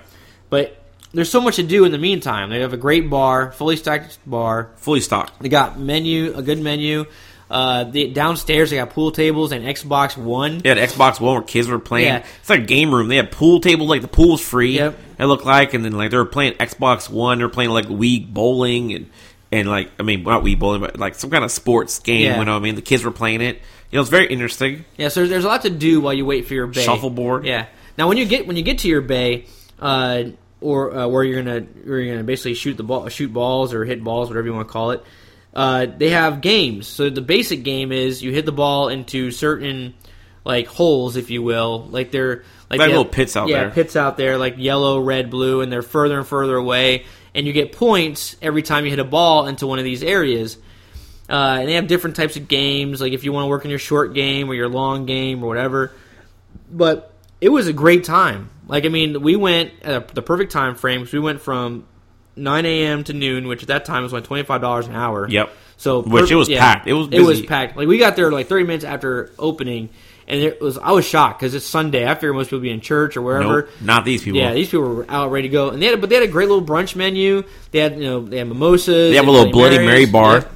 but there's so much to do in the meantime. They have a great bar, fully stocked bar. Fully stocked. They got menu, a good menu. Uh, the, downstairs they got pool tables and Xbox One. They had Xbox One where kids were playing. Yeah. It's like a game room. They had pool tables, like the pool's free. Yep. It looked like, and then like they were playing Xbox One. They were playing like Wii bowling and and like I mean not Wii bowling, but like some kind of sports game. Yeah. You know what I mean? The kids were playing it. You know, it's very interesting. Yeah, so there's a lot to do while you wait for your bay. Shuffleboard. Yeah. Now when you get when you get to your bay, uh, or uh, where you're gonna where you're gonna basically shoot the ball, shoot balls or hit balls, whatever you want to call it. Uh, they have games. So the basic game is you hit the ball into certain like holes, if you will. Like they're like they little have- pits out yeah, there. Yeah, pits out there, like yellow, red, blue, and they're further and further away. And you get points every time you hit a ball into one of these areas. Uh, and they have different types of games, like if you want to work on your short game or your long game or whatever. But it was a great time. Like I mean, we went at the perfect time frame because we went from 9 a.m. to noon, which at that time was like twenty five dollars an hour. Yep. So Which it was packed. It was it was packed. Like we got there like thirty minutes after opening, and it was I was shocked because it's Sunday. I figured most people be in church or wherever. Nope, not these people. Yeah, these people were out ready to go, and they had but they had a great little brunch menu. They had you know they had mimosas. They have a little Bloody Mary bar. Yeah.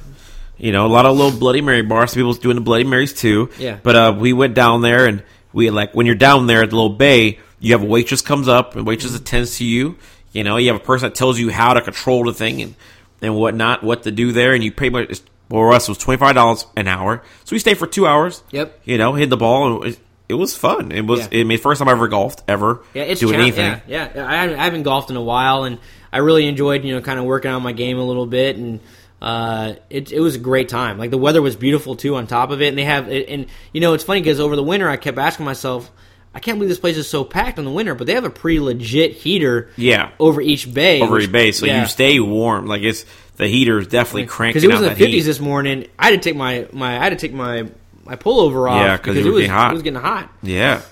You know, a lot of little Bloody Mary bars. Some people's doing the Bloody Marys too. Yeah. But uh, we went down there and we like when you're down there at the little bay, you have a waitress comes up and waitress attends to you. You know, you have a person that tells you how to control the thing and and whatnot, what to do there, and you pretty much. Us, it was twenty five dollars an hour, so we stayed for two hours. Yep. You know, hit the ball, and it, it was fun. It was. Yeah. I mean, first time I ever golfed ever. Yeah, it's doing anything. Yeah, yeah. I haven't, I haven't golfed in a while, and I really enjoyed you know kind of working on my game a little bit, and uh, it it was a great time. Like the weather was beautiful too. On top of it, and they have it, and you know it's funny because over the winter I kept asking myself. I can't believe this place is so packed in the winter, but they have a pretty legit heater Yeah. over each bay. over which- your base, so yeah. you stay warm. Like it's the heater is definitely cranking because it was in the fifties this morning. I had to take my, my I had to take my my pullover off Yeah, because it were was hot. it was getting hot. Yeah.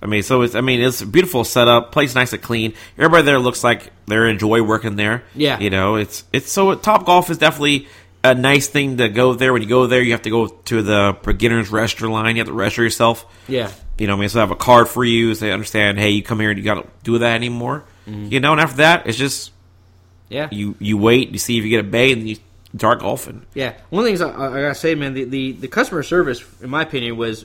I mean, so it's I mean it's a beautiful setup. Place nice and clean. Everybody there looks like they enjoy working there. Yeah. you know it's it's so Top Golf is definitely a nice thing to go there. When you go there, you have to go to the beginners register line. You have to register yourself. Yeah, You know, I mean, so they have a card for you. So they understand, hey, you come here and you got to do that anymore. Mm-hmm. You know, and after that, it's just yeah. you you wait, you see if you get a bay, and then you start golfing. Yeah, one of the things I, I gotta say, man, the, the, the customer service, in my opinion, was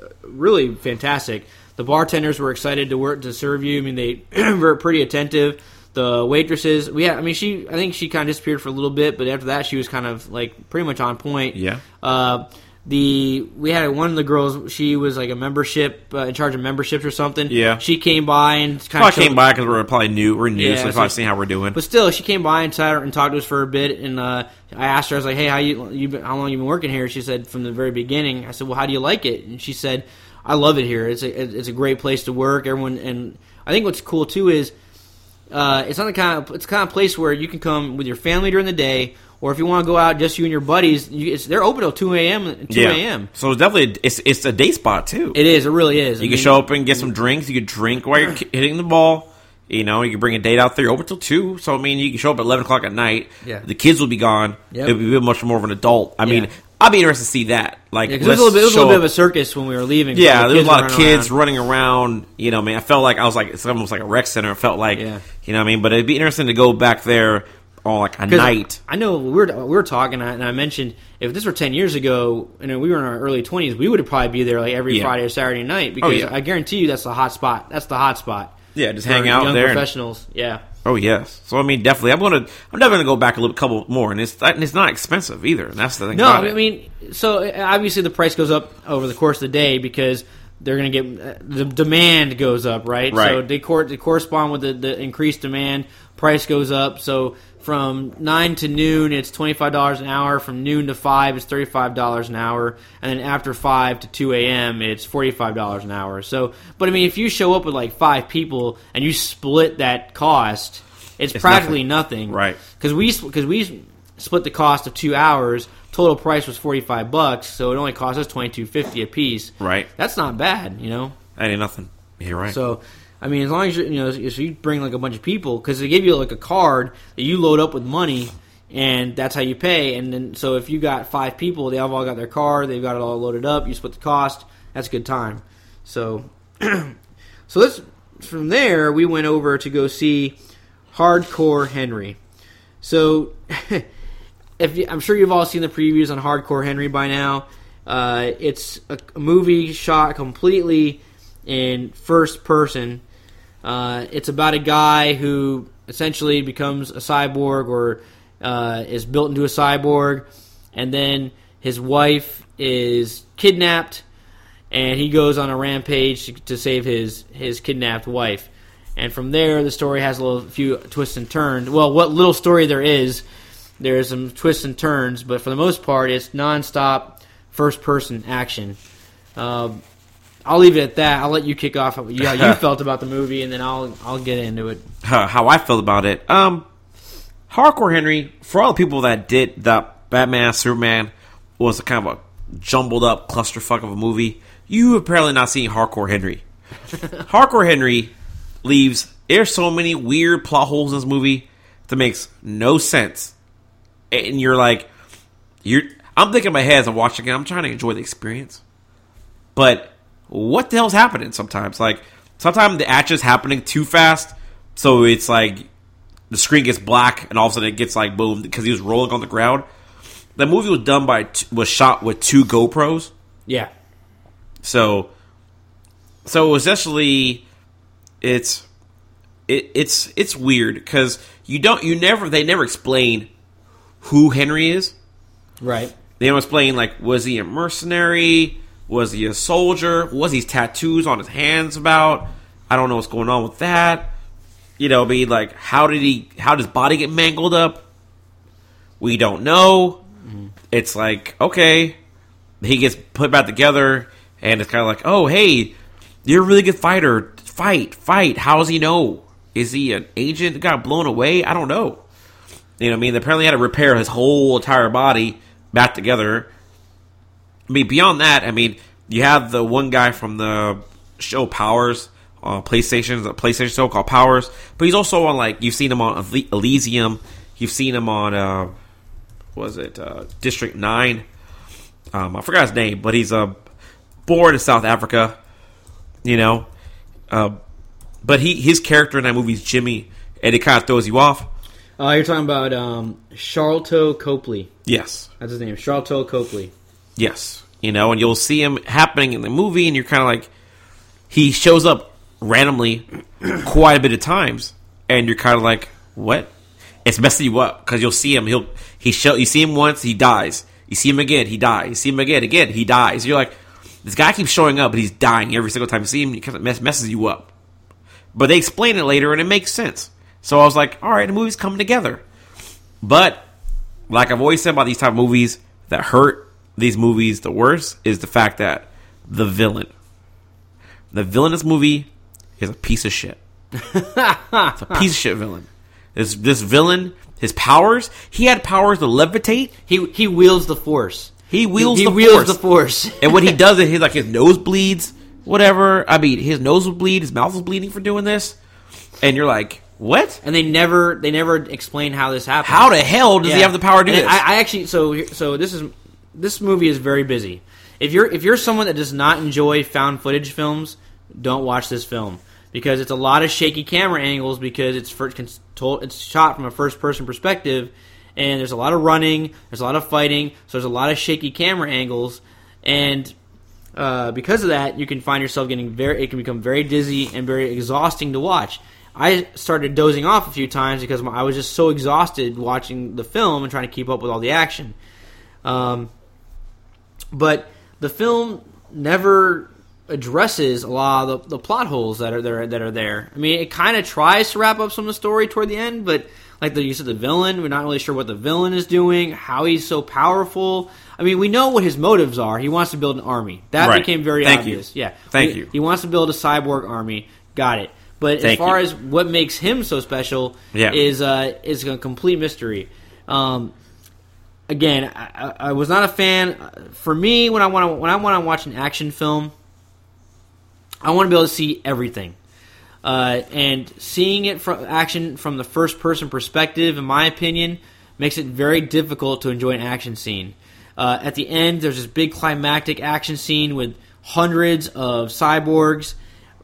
uh, really fantastic. The bartenders were excited to work to serve you. I mean, they were pretty attentive. The waitresses, we had, I mean, she, I think she kind of disappeared for a little bit, but after that, she was kind of like pretty much on point. Yeah. Uh, the we had one of the girls. She was like a membership uh, in charge of memberships or something. Yeah. She came by and kind Probably of came by because we're probably new. We're new, Yeah, so so- probably seeing how we're doing. but still, she came by and sat and talked to us for a bit. And uh, I asked her, I was like, "Hey, how you, you been, how long you been working here?" She said, "From the very beginning." I said, "Well, how do you like it?" And she said, "I love it here. It's a it's a great place to work. Everyone and I think what's cool too is uh, it's not the kind of it's the kind of place where you can come with your family during the day, or if you want to go out just you and your buddies, you, it's, they're open till two a.m. two a.m. So it's definitely it's it's a day spot too. It is. It really is. I you can mean, show up and get some drinks. You can drink while you're hitting the ball. You know, you can bring a date out there. You're open till two. So I mean, you can show up at eleven o'clock at night. Yeah. the kids will be gone. Yep. It'll be much more of an adult. I mean, I'd be interested to see that. Like, Yeah, it was a little bit, it was a little bit of a circus when we were leaving. Yeah, The there was a lot of kids around. running around. You know, man, I felt like I was like it's almost like a rec center. It felt like, Yeah. you know, what I mean, but it'd be interesting to go back there like a night. I know we were we were talking, and I mentioned if this were ten years ago, and we were in our early twenties, we would probably be there like every Yeah. Oh, Friday or Saturday night because yeah. I guarantee you that's the hot spot. That's the hot spot. Yeah, just hang out young there. and- professionals. Yeah, oh yes. So I mean, definitely, I'm gonna, I'm definitely gonna go back a little couple more, and it's and it's not expensive either. And that's the thing. no, I it. mean, so uh, obviously the price goes up over the course of the day because they're going to get uh, the demand goes up, right? Right. So they, cor- they correspond with the, the increased demand. Price goes up. So from nine to noon, it's twenty five dollars an hour. From noon to five, it's thirty five dollars an hour, and then after five to two a.m., it's forty five dollars an hour. So, but I mean, if you show up with like five people and you split that cost, it's, It's practically nothing, Right. Because we because we split the cost of two hours. Total price was forty five bucks, so it only cost us twenty two fifty a piece. Right. That's not bad, you know. that ain't nothing. You're right. So, I mean, as long as you you know, if you bring like a bunch of people, because they give you like a card that you load up with money, and that's how you pay. And then, so if you got five people, they have all got their card, they've got it all loaded up. You split the cost. That's a good time. So, so let's from there we went over to go see Hardcore Henry. So, if you, I'm sure you've all seen the previews on Hardcore Henry by now. Uh, it's a, a movie shot completely in first person. Uh, it's about a guy who essentially becomes a cyborg or uh, is built into a cyborg, and then his wife is kidnapped, and he goes on a rampage to, save his his kidnapped wife. And from there, the story has a little few twists and turns. Well, what little story there is, there's some twists and turns, but for the most part, it's nonstop first person action. Um, I'll leave it at that. I'll let you kick off how you felt about the movie, and then I'll I'll get into it. How I felt about it. Um, Hardcore Henry, for all the people that did the Batman Superman was a kind of a jumbled up clusterfuck of a movie, you apparently not seen Hardcore Henry. Hardcore Henry leaves there's so many weird plot holes in this movie that makes no sense. And you're like you're I'm thinking in my head as I'm watching it, I'm trying to enjoy the experience. But what the hell's happening sometimes? Like sometimes the action's happening too fast, so it's like the screen gets black and all of a sudden it gets like boom because he was rolling on the ground. The movie was done by was shot with two GoPros, Yeah, so so essentially it's it, it's it's weird because you don't you never they never explain who Henry is. right. They don't explain like was he a mercenary? Was he a soldier? Was these tattoos on his hands about? I don't know what's going on with that. You know, I mean, like how did he? How does body get mangled up? We don't know. It's like okay, he gets put back together, and it's kind of like, oh hey, you're a really good fighter. Fight, fight. How does he know? Is he an agent that got blown away? I don't know. You know, I mean, apparently had to repair his whole entire body back together. I mean, beyond that, I mean, you have the one guy from the show Powers on PlayStation, the PlayStation show called Powers, but he's also on like you've seen him on Elysium, you've seen him on uh, what was it uh, District Nine? Um, I forgot his name, but he's uh, born in South Africa, you know. Uh, but he his character in that movie is Jimmy, and it kind of throws you off. Uh, you're talking about um, Sharlto Copley. Yes, That's his name, Sharlto Copley. Yes. You know, and you'll see him happening in the movie, and you're kind of like, he shows up randomly quite a bit of times, and you're kind of like, what? It's messing you up because you'll see him. He'll he show you see him once, he dies. You see him again, he dies. You see him again, again, he dies. You're like, this guy keeps showing up, but he's dying every single time you see him. It kind of mess, messes you up. But they explain it later, and it makes sense. So I was like, all right, the movie's coming together. But like I've always said about these type of movies that hurt these movies the worst is the fact that the villain, the villain in this movie is a piece of shit. it's a piece of shit villain. This this villain, his powers, he had powers to levitate. He he wields the force. He wields he the wields force. the force. and when he does it, his like his nose bleeds, whatever. I mean, his nose will bleed, his mouth was bleeding for doing this, and you're like, what? and they never they never explain how this happened. How the hell does he have the power to do And this? I, I actually so so this is this movie is very busy. If you're if you're someone that does not enjoy found footage films, don't watch this film because it's a lot of shaky camera angles because it's for, it's shot from a first person perspective and there's a lot of running, there's a lot of fighting, so there's a lot of shaky camera angles and uh, because of that, you can find yourself getting very. It can become very dizzy and very exhausting to watch. I started dozing off a few times because I was just so exhausted watching the film and trying to keep up with all the action. Um, but the film never addresses a lot of the, the plot holes that are there. That are there. I mean, it kind of tries to wrap up some of the story toward the end, but like the use of the villain, we're not really sure what the villain is doing, how he's so powerful. I mean, we know what his motives are. He wants to build an army. That Right. became very Thank you. obvious. Yeah, Thank He- you. He wants to build a cyborg army. Got it. But Thank as far you. as what makes him so special Yeah. is uh, is a complete mystery. Um, again, I, I- was not a fan. For me, when I want to when I want to watch an action film, I want to be able to see everything. Uh, and seeing it from action from the first person perspective, in my opinion, makes it very difficult to enjoy an action scene. Uh, at the end, there's this big climactic action scene with hundreds of cyborgs,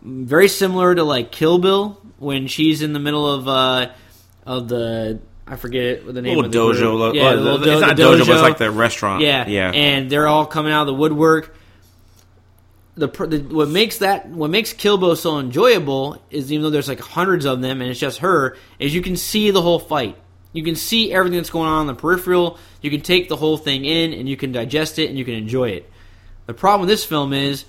very similar to like Kill Bill when she's in the middle of uh, of the I forget the name little of the dojo. group. look- Yeah, the little it's do- not the dojo, but it's like the restaurant. Yeah, yeah. and they're all coming out of the woodwork. The, the what makes that what makes Kill Bill so enjoyable is even though there's like hundreds of them and it's just her is you can see the whole fight. You can see everything that's going on in the peripheral. You can take the whole thing in and you can digest it and you can enjoy it. The problem with this film is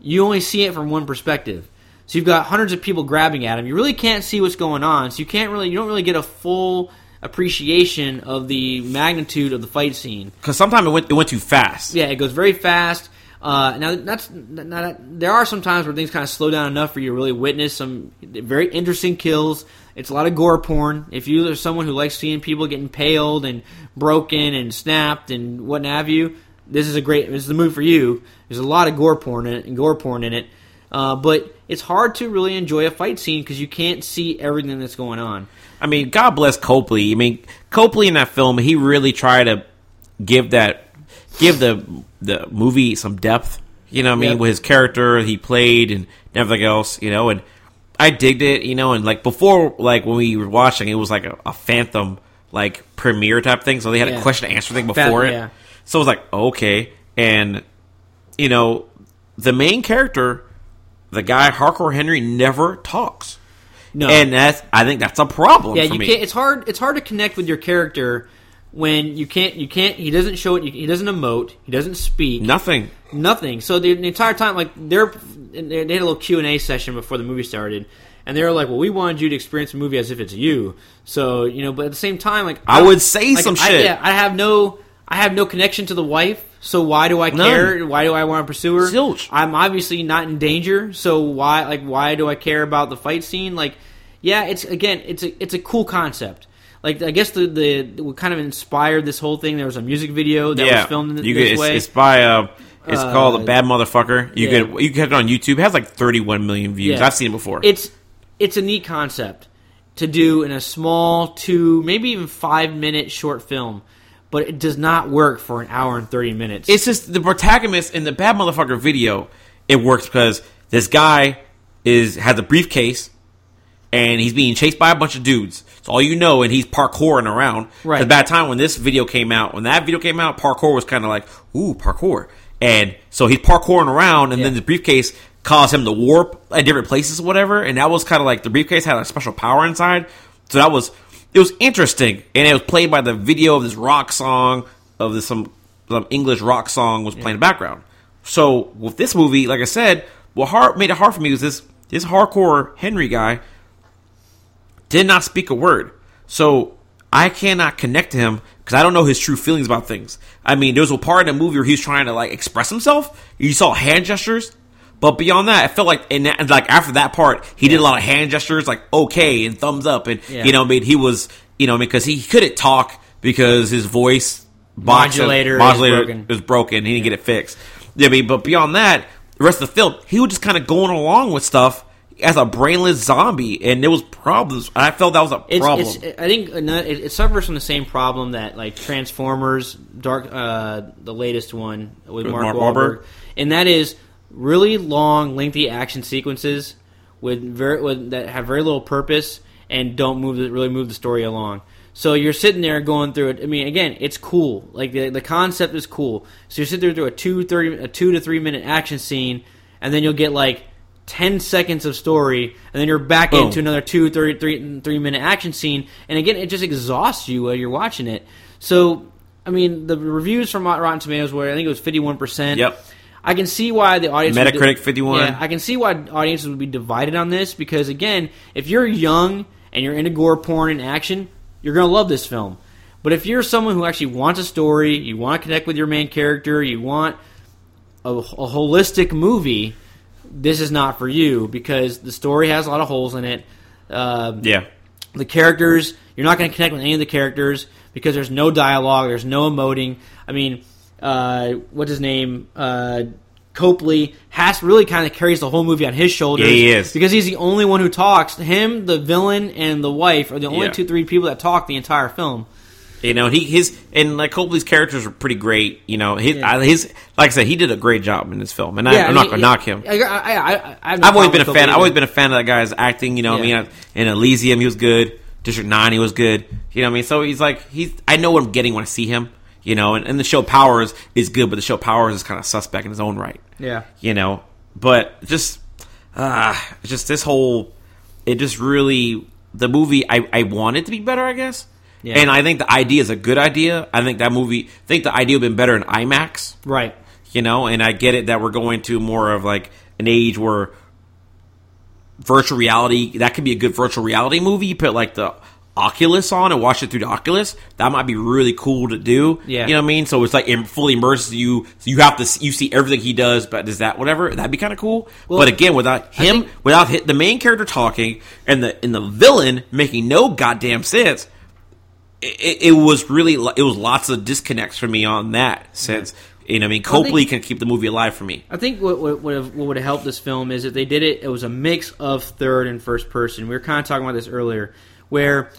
you only see it from one perspective. So you've got hundreds of people grabbing at him. You really can't see what's going on. So you can't really you don't really get a full appreciation of the magnitude of the fight scene. Because sometimes it went, it went too fast. Yeah, it goes very fast. Uh, now that's now, there are some times where things kind of slow down enough for you to really witness some very interesting kills. It's a lot of gore porn. If you are someone who likes seeing people getting paled and broken and snapped and what have you, this is a great. This is the movie for you. There's a lot of gore porn in it, and gore porn in it. Uh, but it's hard to really enjoy a fight scene because you can't see everything that's going on. I mean, God bless Copley. I mean, Copley in that film, he really tried to give that, give the the movie some depth. You know, what I mean, Yep. with his character he played and everything else. You know, and I digged it. You know, and like before, like when we were watching, it was like a, a Phantom like premiere type thing. So they had Yeah. a question answer thing before Phantom, it. yeah. So it was like okay, and you know, the main character, the guy Hardcore Henry, never talks. No, And that's I think that's a problem. Yeah, you me. can't. It's hard. It's hard to connect with your character when you can't. You can't. He doesn't show it. He doesn't emote. He doesn't speak. Nothing. Nothing. So the, the entire time, like they're they had a little Q and A session before the movie started, and they were like, "Well, we wanted you to experience the movie as if it's you." So you know, but at the same time, like I would say like, some I, shit. Yeah, I have no. I have no connection to the wife. So why do I None. care? Why do I want to pursue her? Zilch. I'm obviously not in danger. So why, like, why do I care about the fight scene? Like, yeah, it's again, it's a it's a cool concept. Like, I guess the the what kind of inspired this whole thing. There was a music video that yeah, was filmed in you this could, way. it's by uh, it's Uh, called a bad motherfucker. You yeah. could you can catch it on YouTube. It has like 31 million views. Yeah. I've seen it before. It's it's a neat concept to do in a small two, maybe even five minute short film, but it does not work for an hour and thirty minutes. it's just the protagonist in the bad motherfucker video. It works because this guy is has a briefcase and he's being chased by a bunch of dudes. It's all you know, and he's parkouring around. Right. by the time when this video came out, when that video came out, parkour was kind of like, ooh, parkour. And so he's parkouring around, and then the briefcase caused him to warp at different places or whatever. And that was kind of like the briefcase had a special power inside. So that was it was interesting, and it was played by the video of this rock song of this some some English rock song was playing in the background. So with this movie, like I said, what hard made it hard for me was this this hardcore Henry guy did not speak a word. So I cannot connect to him because I don't know his true feelings about things. I mean, there was a part in the movie where he's trying to like express himself. You saw hand gestures, but beyond that, I felt like in that, like after that part, he did a lot of hand gestures, like okay and thumbs up, and Yeah. you know, I mean, he was you know, because he couldn't talk because his voice box Modulator is modulator broken. is broken. He didn't get it fixed. Yeah, I mean, but beyond that, the rest of the film, he was just kind of going along with stuff as a brainless zombie, and there was problems. I felt that was a problem. it's I think it, it suffers from the same problem that like Transformers, Dark, uh, the latest one with, With Mark, Mark Wahlberg, Wahlberg? and that is really long, lengthy action sequences with very with, that have very little purpose and don't move the, really move the story along. So you're sitting there going through it. I mean, again, it's cool. Like the, the concept is cool. So you sit there through a two thirty a two to three minute action scene, and then you'll get like ten seconds of story, and then you're back Boom. into another two, three, three, three minute action scene, and again, it just exhausts you while you're watching it. So, I mean, the reviews from Rotten Tomatoes were, I think it was 51%. Yep. I can see why the audience. would- Metacritic 51. Yeah, I can see why audiences would be divided on this because, again, if you're young and you're into gore porn and action, you're going to love this film. But if you're someone who actually wants a story, you want to connect with your main character, you want a, a holistic movie, this is not for you because the story has a lot of holes in it. Uh, yeah, the characters, you're not going to connect with any of the characters because there's no dialogue, there's no emoting. I mean, uh, what's his name? Uh, Copley has really kind of carries the whole movie on his shoulders. Yeah, he is. because he's the only one who talks. Him, the villain, and the wife are the only Yeah. two, three people that talk the entire film. you know he his and like Copley's characters are pretty great. You know his Yeah. I, his like I said, he did a great job in this film, and I, Yeah, I not gonna knock him. I, I, I, I have no I've always been a with fan. I've always been a fan of that guy's acting. You know, I mean, in Elysium, he was good. District Nine, he was good. You know what I mean? So he's like he's. I know what I'm getting when I see him. You know, and, and the show Powers is good, but the show Powers is kind of suspect in his own right. Yeah. You know, but just uh just this whole it just really the movie I I wanted to be better, I guess. Yeah. And I think the idea is a good idea. I think that movie. I think the idea would have been better in IMAX Right. you know and i get it that we're going to more of like an age where virtual reality that could be a good virtual reality movie you put like the oculus on and watch it through the oculus that might be really cool to do Yeah. you know what i mean so it's like it fully immerses you so you have to you see everything he does but does that whatever that'd be kind of cool Well, but again without him think- without hit, the main character talking and the and the villain making no goddamn sense it, it was really it was lots of disconnects for me on that sense. You know, what I mean, Well, I Copley think- can keep the movie alive for me. I think what what would have, what would have helped this film is if they did it. It was a mix of third and first person. We were kind of talking about this earlier, where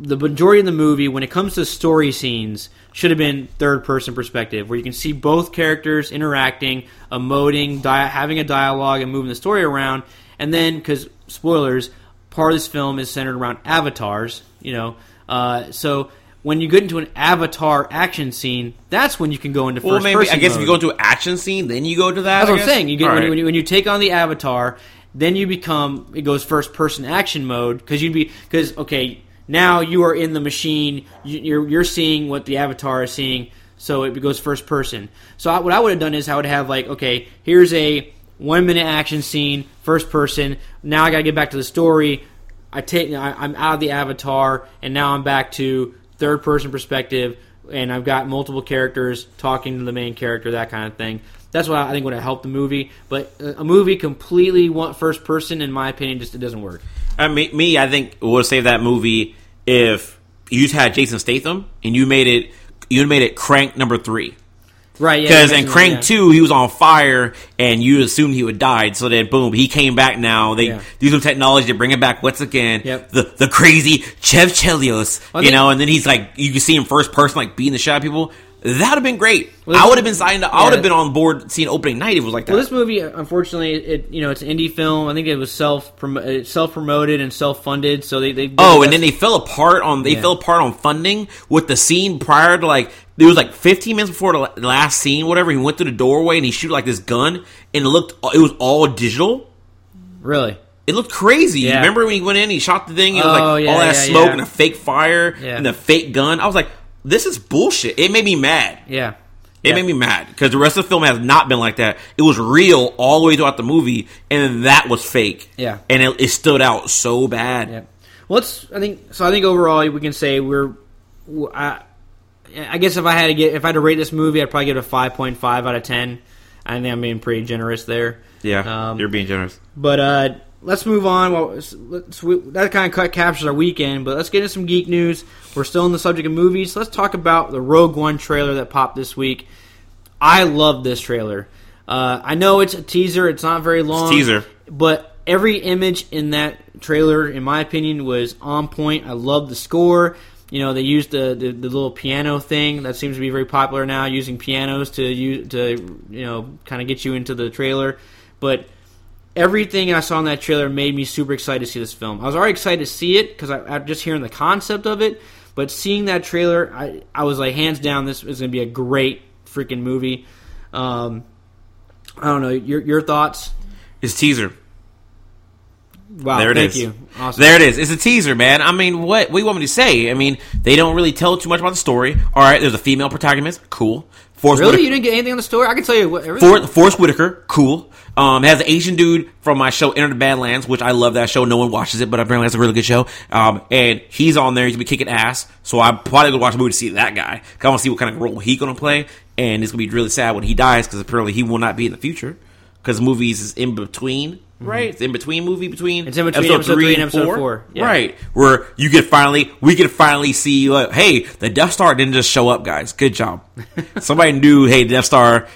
the majority of the movie, when it comes to story scenes, should have been third person perspective, where you can see both characters interacting, emoting, dia- having a dialogue, and moving the story around. And then, because spoilers, part of this film is centered around avatars. You know, uh, so. When you get into an avatar action scene, that's when you can go into first Well, maybe person I guess mode. if you go into an action scene, then you go to that. That's I what I'm saying. You get when, right. you, when you take on the avatar, then you become it goes first person action mode because you'd be because okay now you are in the machine. You, you're you're seeing what the avatar is seeing, so it goes first person. So I, what I would have done is I would have like okay, here's a one minute action scene, first person. Now I got to get back to the story. I take I, I'm out of the avatar, and now I'm back to third person perspective, and I've got multiple characters talking to the main character, that kind of thing. That's what I think would have helped the movie. But a movie completely want first person, in my opinion, just it doesn't work. I mean, me, I think would save that movie if you just had Jason Statham and you made it, you made it Crank number three. Right? Because you in Crank yeah. two, he was on fire, and you assumed he would died. So then, boom, he came back. Now they Yeah. use some technology to bring him back once again. Yep. The the crazy Chev Chelios, I you think- know, and then he's like, you can see him first person, like beating the shit out of people. That would have been great. Well, I would have been signed. I would have been on board seeing opening night if it was like that. Well, this movie, unfortunately, it you know it's an indie film. I think it was self uh, self promoted and self funded. So they, they Oh, and then they fell apart on they Yeah. fell apart on funding with the scene prior to like it was like 15 minutes before the last scene, whatever. He went through the doorway and he shoot like this gun, and it looked it was all digital. really It looked crazy. Yeah. Remember when he went in, he shot the thing, it was Oh, like yeah, all that smoke and a fake fire and a fake gun. I was like, this is bullshit. It made me mad. yeah. It Yeah. made me mad because the rest of the film has not been like that. It was real all the way throughout the movie, and that was fake. Yeah. and it, it stood out so bad. Yeah. Well, it's I think so. I think overall we can say we're. I, I guess if I had to get if I had to rate this movie, I'd probably give it a five point five out of ten. I think I'm being pretty generous there. Yeah, Um, you're being generous. But uh, let's move on. Well, let's, let's, we, that kind of captures our weekend. But let's get into some geek news. We're still on the subject of movies. Let's talk about the Rogue One trailer that popped this week. I love this trailer. Uh, I know it's a teaser. It's not very long. teaser. But every image in that trailer, in my opinion, was on point. I love the score. You know, they used the, the, the little piano thing that seems to be very popular now, using pianos to use, to you know kind of get you into the trailer. But everything I saw in that trailer made me super excited to see this film. I was already excited to see it because I, I just hearing the concept of it, but seeing that trailer, I, I was like, hands down, this is going to be a great freaking movie. Um, I don't know your your thoughts. It's teaser. Wow, There it thank is. you. Awesome. There it is. It's a teaser, man. I mean, what you want me to say? I mean, they don't really tell too much about the story. All right, there's a female protagonist. Cool. Forest Really, Whitaker, you didn't get anything on the story? I can tell you what. Everything. For, Forest Whitaker, cool. Um, has an Asian dude from my show Enter the Badlands, which I love that show. No one watches it, but apparently it's a really good show. Um, and he's on there. He's gonna be kicking ass. So I'm probably gonna watch the movie to see that guy. 'Cause I want to see what kind of role he gonna play. And it's gonna be really sad when he dies because apparently he will not be in the future because movies is in between. Right, it's in between movie between. Mm-hmm. It's in between episode three and episode four. Yeah. Right, where you could finally we could finally see. Uh, hey, the Death Star didn't just show up, guys. Good job. Somebody knew. Hey, the Death Star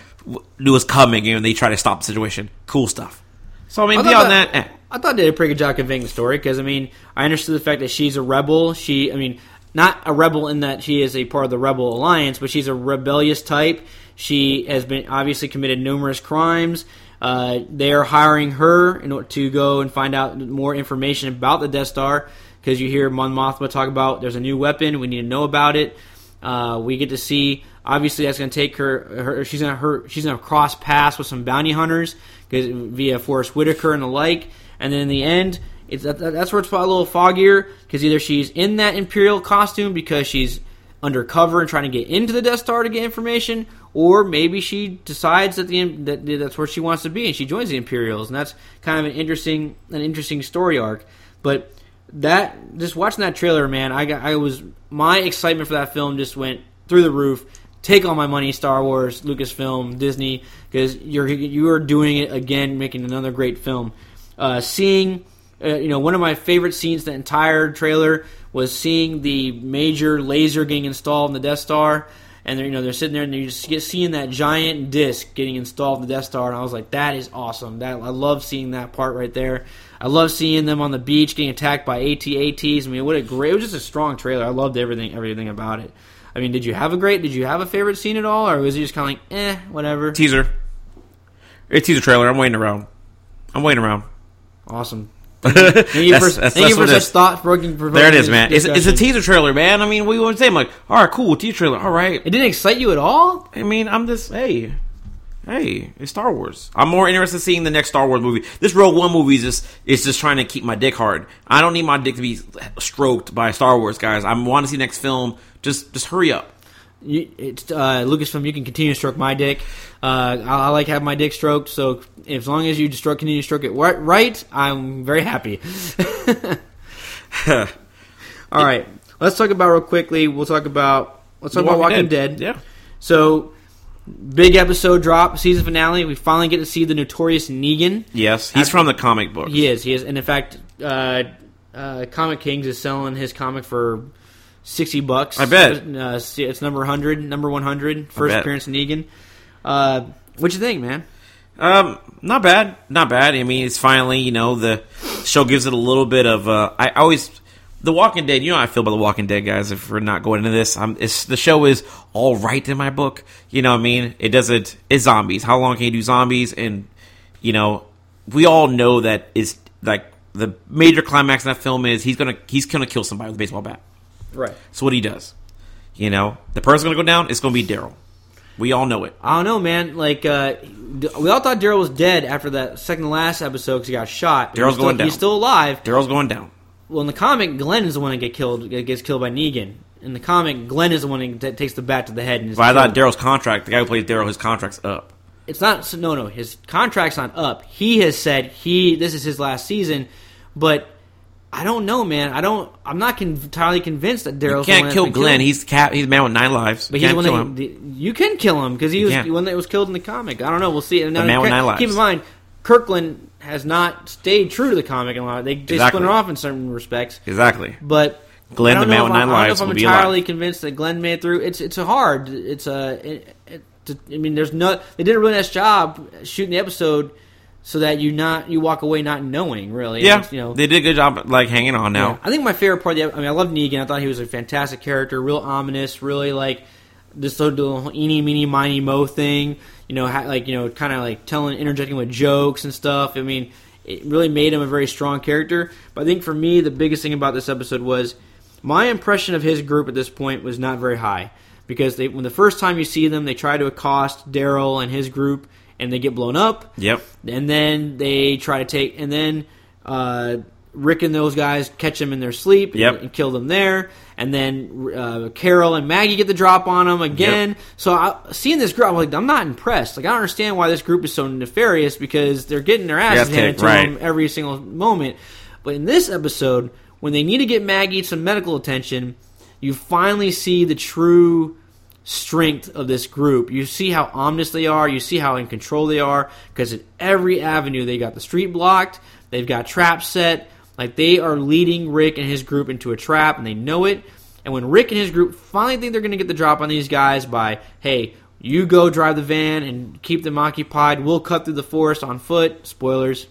knew was coming, and they tried to stop the situation. Cool stuff. So I mean, I beyond that, that- eh. I thought they did a pretty good job conveying the story because I mean I understood the fact that she's a rebel. She, I mean, not a rebel in that she is a part of the Rebel Alliance, but she's a rebellious type. She has been obviously committed numerous crimes. Uh, they are hiring her in order to go and find out more information about the Death Star because you hear Mon Mothma talk about there's a new weapon. We need to know about it. Uh, we get to see obviously that's going to take her, her she's going to she's going to cross paths with some bounty hunters via Forest Whitaker and the like. And then in the end, it's that, that's where it's a little foggier because either she's in that Imperial costume because she's undercover and trying to get into the Death Star to get information, or maybe she decides that the that that's where she wants to be and she joins the Imperials, and that's kind of an interesting an interesting story arc. But that just watching that trailer, man, I got I was my excitement for that film just went through the roof. Take all my money, Star Wars, Lucasfilm, Disney, because you're you are doing it again, making another great film. Uh, seeing, uh, you know, one of my favorite scenes, the entire trailer was seeing the major laser getting installed in the Death Star, and they're you know they're sitting there and you just get seeing that giant disc getting installed in the Death Star, and I was like, that is awesome. That I love seeing that part right there. I love seeing them on the beach getting attacked by AT-ATs. I mean, what a great! It was just a strong trailer. I loved everything everything about it. I mean, did you have a great? Did you have a favorite scene at all, or was it just kind of like, eh, whatever? Teaser. It's teaser trailer. I'm waiting around. I'm waiting around. Awesome. Thank you That's- for, that's- thank that's you for such thought provoking. There it is, man. It's, it's a teaser trailer, man. I mean, we you want to say? I'm like, all right, cool, teaser trailer. All right. It didn't excite you at all. I mean, I'm just, hey, hey, it's Star Wars. I'm more interested in seeing the next Star Wars movie. This Rogue One movie is just, is just trying to keep my dick hard. I don't need my dick to be stroked by Star Wars, guys. I want to see next film. Just, just hurry up. You, it's uh, Lucasfilm. You can continue to stroke my dick. Uh, I, I like having my dick stroked. So as long as you stroke, continue to stroke it right, right I'm very happy. All right, let's talk about real quickly. We'll talk about let's talk about Walking Dead. Yeah. So big episode drop, season finale. We finally get to see the notorious Negan. Yes, he's from the comic book. He is. He is. And in fact, uh, uh, Comic Kings is selling his comic for sixty bucks. I bet. Uh, it's number hundred, number one hundred, first bet. appearance of Negan. Uh, what you think, man? Um, not bad, not bad. I mean, it's finally you know the show gives it a little bit of. Uh, I always the Walking Dead. You know how I feel about the Walking Dead guys. If we're not going into this, I'm, it's, the show is all right in my book. You know what I mean? It doesn't. It's zombies. How long can you do zombies? And you know, we all know that is like the major climax in that film is he's gonna he's gonna kill somebody with a baseball bat. Right. That's what he does. You know, the person's gonna go down. It's gonna be Daryl. We all know it. I don't know, man. Like uh, we all thought Daryl was dead after that second to last episode because he got shot. Daryl's going down. He's still alive. Daryl's going down. Well, in the comic, Glenn is the one that get killed. Gets killed by Negan. In the comic, Glenn is the one that takes the bat to the head and is But I thought. Daryl's contract, the guy who plays Daryl, his contract's up. it's not so- no no his contract's not up he has said he this is his last season but i don't know man i don't i'm not con- entirely convinced that Daryl can't kill Glenn. killed. He's cat. He's a man with nine lives. but you he's one kill that him. you can kill him because he was the one that was killed in the comic i don't know we'll see and now, man with nine lives. keep in mind Kirkman has not stayed true to the comic in a lot they, they Exactly. split it off in certain respects Exactly. but Glenn, the man with nine I'm, I don't lives, know if I'm entirely convinced that Glenn made it through. It's it's a hard. It's a. It, it, I mean, there's no. They did a really nice job shooting the episode so that you not you walk away not knowing really. Yeah, It's, you know. they did a good job, like hanging on now. Yeah. I think my favorite part. Of the, I mean, I love Negan. I thought he was a fantastic character. Real ominous. Really like this little eeny meeny miny mo thing. You know, ha, like you know, kind of like telling, interjecting with jokes and stuff. I mean, it really made him a very strong character. But I think for me, the biggest thing about this episode was my impression of his group at this point was not very high because they, when the first time you see them, they try to accost Daryl and his group, and they get blown up Yep. and then they try to take and then uh, Rick and those guys catch them in their sleep Yep. and, and kill them there and then uh, Carol and Maggie get the drop on them again Yep. so I, seeing this group I'm like I'm not impressed like I don't understand why this group is so nefarious because they're getting their asses handed to right. them every single moment but in this episode when they need to get Maggie some medical attention you finally see the true strength of this group. You see how ominous they are. You see how in control they are because at every avenue they got the street blocked. They've got traps set. Like they are leading Rick and his group into a trap, and they know it. And when Rick and his group finally think they're going to get the drop on these guys by, hey, you go drive the van and keep them occupied. We'll cut through the forest on foot. Spoilers.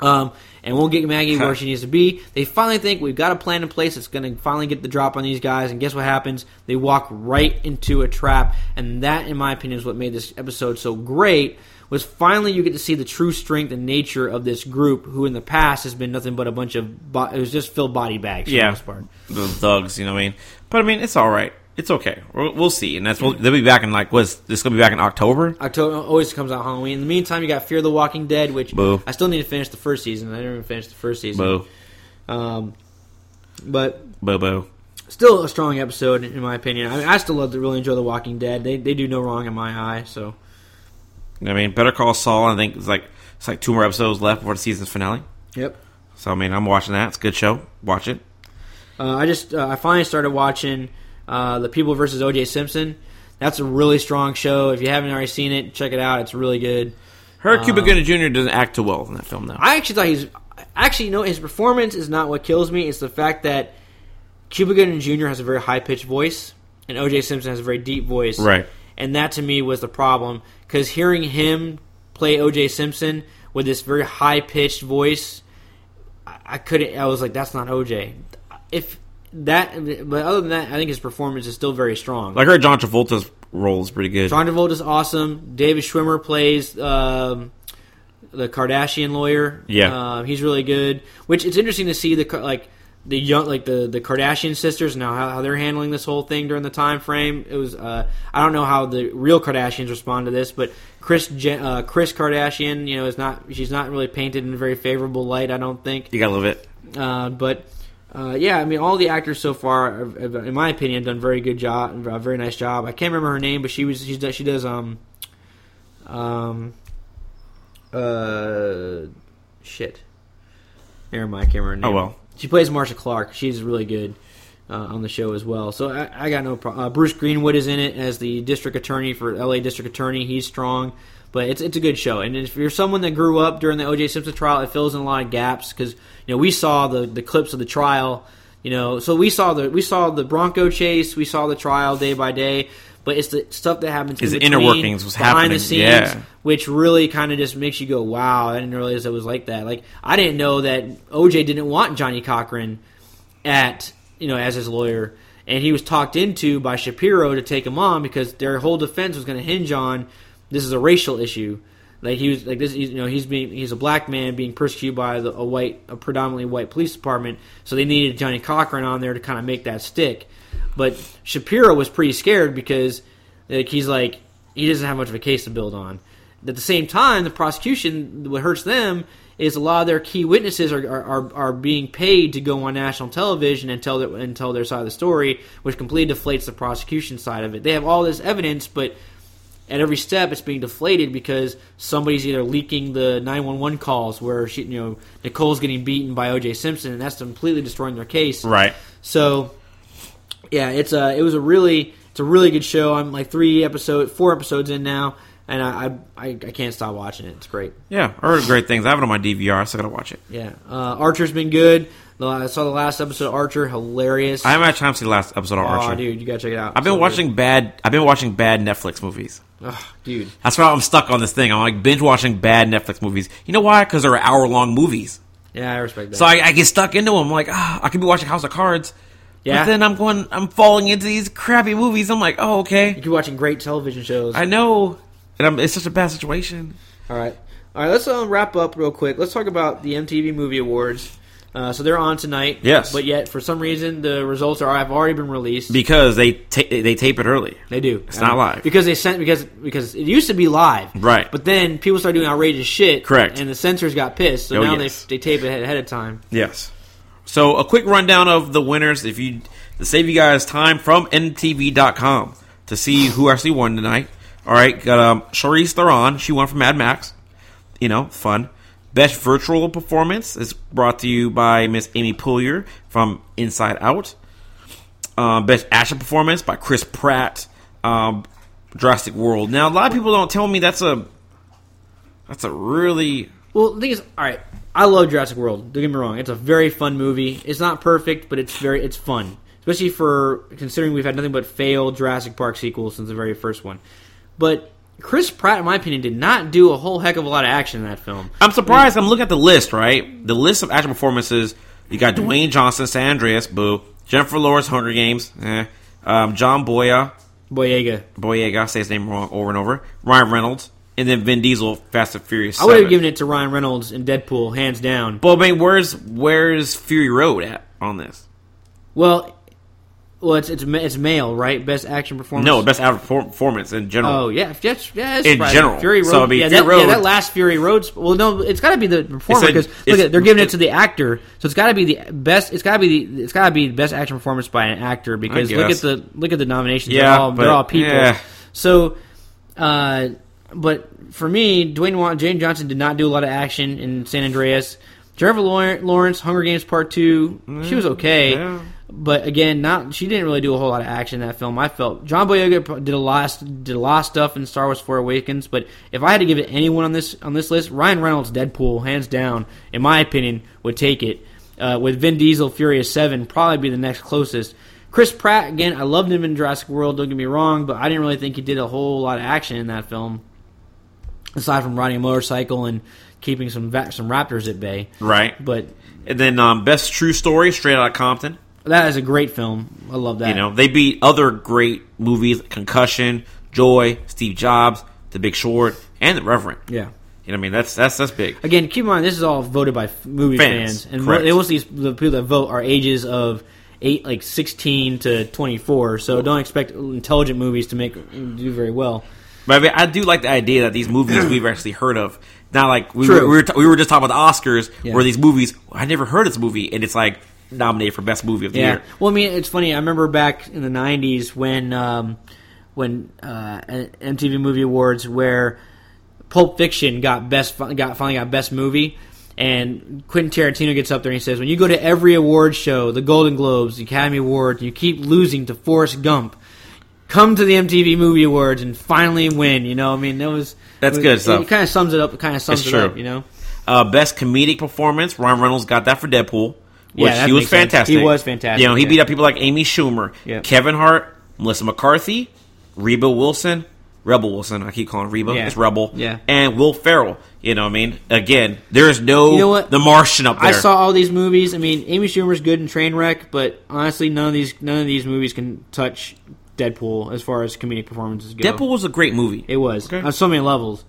Um, and we'll get Maggie where she needs to be. They finally think we've got a plan in place that's going to finally get the drop on these guys, and guess what happens? They walk right into a trap, and that, in my opinion, is what made this episode so great. Was finally you get to see the true strength and nature of this group, who in the past has been nothing but a bunch of bo- it was just filled body bags. For the Yeah, most part. the thugs. You know what I mean? But I mean, it's all right. It's okay. We'll, we'll see, and that's we'll, they'll be back in like what's this gonna be back in October? October always comes out Halloween. In the meantime, you got Fear the Walking Dead, which Boo. I still need to finish the first season. I didn't even finish the first season. Boo, Um, but boo, boo. still a strong episode in my opinion. I, mean, I still love to really enjoy The Walking Dead. They they do no wrong in my eye. So I mean, Better Call Saul. I think it's like it's like two more episodes left before the season's finale. yep. So I mean, I'm watching that. It's a good show. Watch it. Uh, I just uh, I finally started watching uh, the People versus O.J. Simpson. That's a really strong show. If you haven't already seen it, check it out. It's really good. Heard Cuba Gooding Jr. doesn't act too well in that film, though. I actually thought he's actually you know his performance is not what kills me. It's the fact that Cuba Gooding Jr. has a very high pitched voice, and O.J. Simpson has a very deep voice. Right. And that to me was the problem because hearing him play O.J. Simpson with this very high pitched voice, I, I couldn't. I was like, that's not O.J. If that, but other than that, I think his performance is still very strong. Like I heard John Travolta's role is pretty good. John Travolta's awesome. David Schwimmer plays um, the Kardashian lawyer. Yeah. uh, he's really good. Which it's interesting to see the like the young like the the Kardashian sisters now how, how they're handling this whole thing during the time frame. It was uh, I don't know how the real Kardashians respond to this, but Kris Jen, uh, Kris Kardashian, you know, is not she's not really painted in a very favorable light. I don't think. you gotta love it. Uh, but uh, yeah, I mean, all the actors so far, have, have, in my opinion, done very good job, a very nice job. I can't remember her name, but she was she does she does um um uh shit. Never mind, I can't remember her name. Oh, well. she plays Marcia Clark. She's really good. Uh, on the show as well, so I, I got no problem. Uh, Bruce Greenwood is in it as the district attorney for L.A. District Attorney. He's strong, but it's it's a good show. And if you're someone that grew up during the O.J. Simpson trial, it fills in a lot of gaps because you know we saw the the clips of the trial. You know, so we saw the we saw the Bronco chase, we saw the trial day by day, but it's the stuff that happens Is in the inner workings was behind happening, the scenes, yeah. which really kind of just makes you go, "Wow, I didn't realize it was like that." Like I didn't know that OJ didn't want Johnnie Cochran at you know as his lawyer, and he was talked into by Shapiro to take him on because their whole defense was going to hinge on this is a racial issue. Like he was like this, you know, he's being he's a black man being persecuted by the, a white, a predominantly white police department. So they needed Johnnie Cochran on there to kind of make that stick. But Shapiro was pretty scared because like he's like he doesn't have much of a case to build on. At the same time, the prosecution what hurts them is a lot of their key witnesses are, are, are, being paid to go on national television and tell their, and tell their side of the story, which completely deflates the prosecution side of it. They have all this evidence, but at every step it's being deflated because somebody's either leaking the 911 calls where she, you know Nicole's getting beaten by O.J. Simpson, and that's completely destroying their case. Right. So, yeah, it's a it was a really it's a really good show. I'm like three episode, four episodes in now, and I I, I, can't stop watching it. It's great. Yeah, I heard great things. I have it on my DVR. I still gotta watch it. Yeah, uh, Archer's been good. I saw the last episode of Archer, hilarious. I haven't had time to see the last episode of oh, Archer. dude, you gotta check it out. I've been So watching bad. I've been watching bad Netflix movies. Ugh, dude. That's why I'm stuck on this thing. I'm like binge watching bad Netflix movies. You know why? Because they're hour long movies. Yeah, I respect that. So I, I get stuck into them. I'm like, ah, I could be watching House of Cards. Yeah. But then I'm going, I'm falling into these crappy movies. I'm like, oh, okay. you keep watching great television shows. I know. And I'm, it's such a bad situation. All right, all right. Let's uh, wrap up real quick. Let's talk about the MTV Movie Awards. Uh, so they're on tonight. Yes. but yet for some reason the results are have already been released. Because they ta- they tape it early. They do. It's not live. because they sent because because it used to be live, Right. But then people started doing outrageous shit, Correct. And the censors got pissed, so Oh, now yes. they they tape it ahead, of time. Yes. So a quick rundown of the winners, if you to save you guys time from MTV.com to see who actually won tonight. All right, got um, Charlize Theron. She won from Mad Max. You know, fun. Best virtual performance is brought to you by Miss Amy Poehler from Inside Out. Um, best action performance by Chris Pratt. Um, Jurassic World. Now, a lot of people don't tell me that's a that's a really Well, the thing is, all right, I love Jurassic World. Don't get me wrong; it's a very fun movie. It's not perfect, but it's very it's fun, especially for considering we've had nothing but failed Jurassic Park sequels since the very first one. But Chris Pratt, in my opinion, did not do a whole heck of a lot of action in that film. I'm surprised. I'm looking at the list, right? The list of action performances. You got Dwayne Johnson, San Andreas, boo. Jennifer Lawrence, Hunger Games, eh. Um, John Boya, Boyega. Boyega, I say his name wrong over and over. Ryan Reynolds, and then Vin Diesel, Fast and Furious. I would have given it to Ryan Reynolds in Deadpool, hands down. But I mean, where's where's Fury Road at on this? Well, well, it's it's it's male, right? Best action performance. No, best average performance in general. Oh yeah, yes, yeah. In general. Fury Road. So, I mean, yeah, that, Road- yeah, that last Fury Road. Well, no, it's got to be the performer because look, at, they're giving it to the actor, so it's got to be the best. It's got to be the it's got to be best action performance by an actor because look at the look at the nominations. Yeah, they're all, but- they're all people. yeah. So, uh, but for me, Dwayne Wa- Jane Johnson did not do a lot of action in San Andreas. Jennifer Lawrence, Lawrence Hunger Games Part Two, she was okay. yeah. But again, not she didn't really do a whole lot of action in that film. I felt John Boyega did a lot did a lot of stuff in Star Wars: Force Awakens. But if I had to give it anyone on this on this list, Ryan Reynolds, Deadpool, hands down, in my opinion, would take it. Uh, with Vin Diesel, Furious Seven, probably be the next closest. Chris Pratt, again, I loved him in Jurassic World. Don't get me wrong, but I didn't really think he did a whole lot of action in that film, aside from riding a motorcycle and keeping some some raptors at bay. Right. But And then um, best true story, Straight out of Compton. That is a great film. I love that. You know, they beat other great movies, Concussion, Joy, Steve Jobs, The Big Short, and The Revenant. yeah. You know, what I mean, that's that's that's big. Again, keep in mind this is all voted by movie Fans, fans, and correct. mo- most of these the people that vote are ages of eight, like sixteen to twenty four. So don't expect intelligent movies to make do very well. But I, mean, I do like the idea that these movies we've actually heard of. Not like we True. were, we were, we were just talking about the Oscars, Yeah. where these movies I never heard of this movie, and it's like nominated for best movie of the Yeah. year. Well, I mean, it's funny. I remember back in the '90s when um, when uh, MTV Movie Awards, where Pulp Fiction got best got finally got best movie. And Quentin Tarantino gets up there and he says, "When you go to every award show, the Golden Globes, the Academy Awards, you keep losing to Forrest Gump. Come to the MTV Movie Awards and finally win." You know, I mean, that was That's it, good It, stuff. kind of sums it up. It kind of sums It's it true. up. You know, Uh, best comedic performance, Ryan Reynolds got that for Deadpool, Yeah, he was makes sense. fantastic. He was fantastic, You know, he yeah. beat up people like Amy Schumer, Yeah. Kevin Hart, Melissa McCarthy, Reba Wilson, Rebel Wilson. I keep calling Reba. Yeah. It's Rebel. Yeah. And Will Ferrell. You know, what I mean, again, there is no You know what? the Martian up there. I saw all these movies. I mean, Amy Schumer's good in Trainwreck, but honestly, none of these none of these movies can touch Deadpool as far as comedic performances go. Deadpool was a great movie. it was Okay. on so many levels.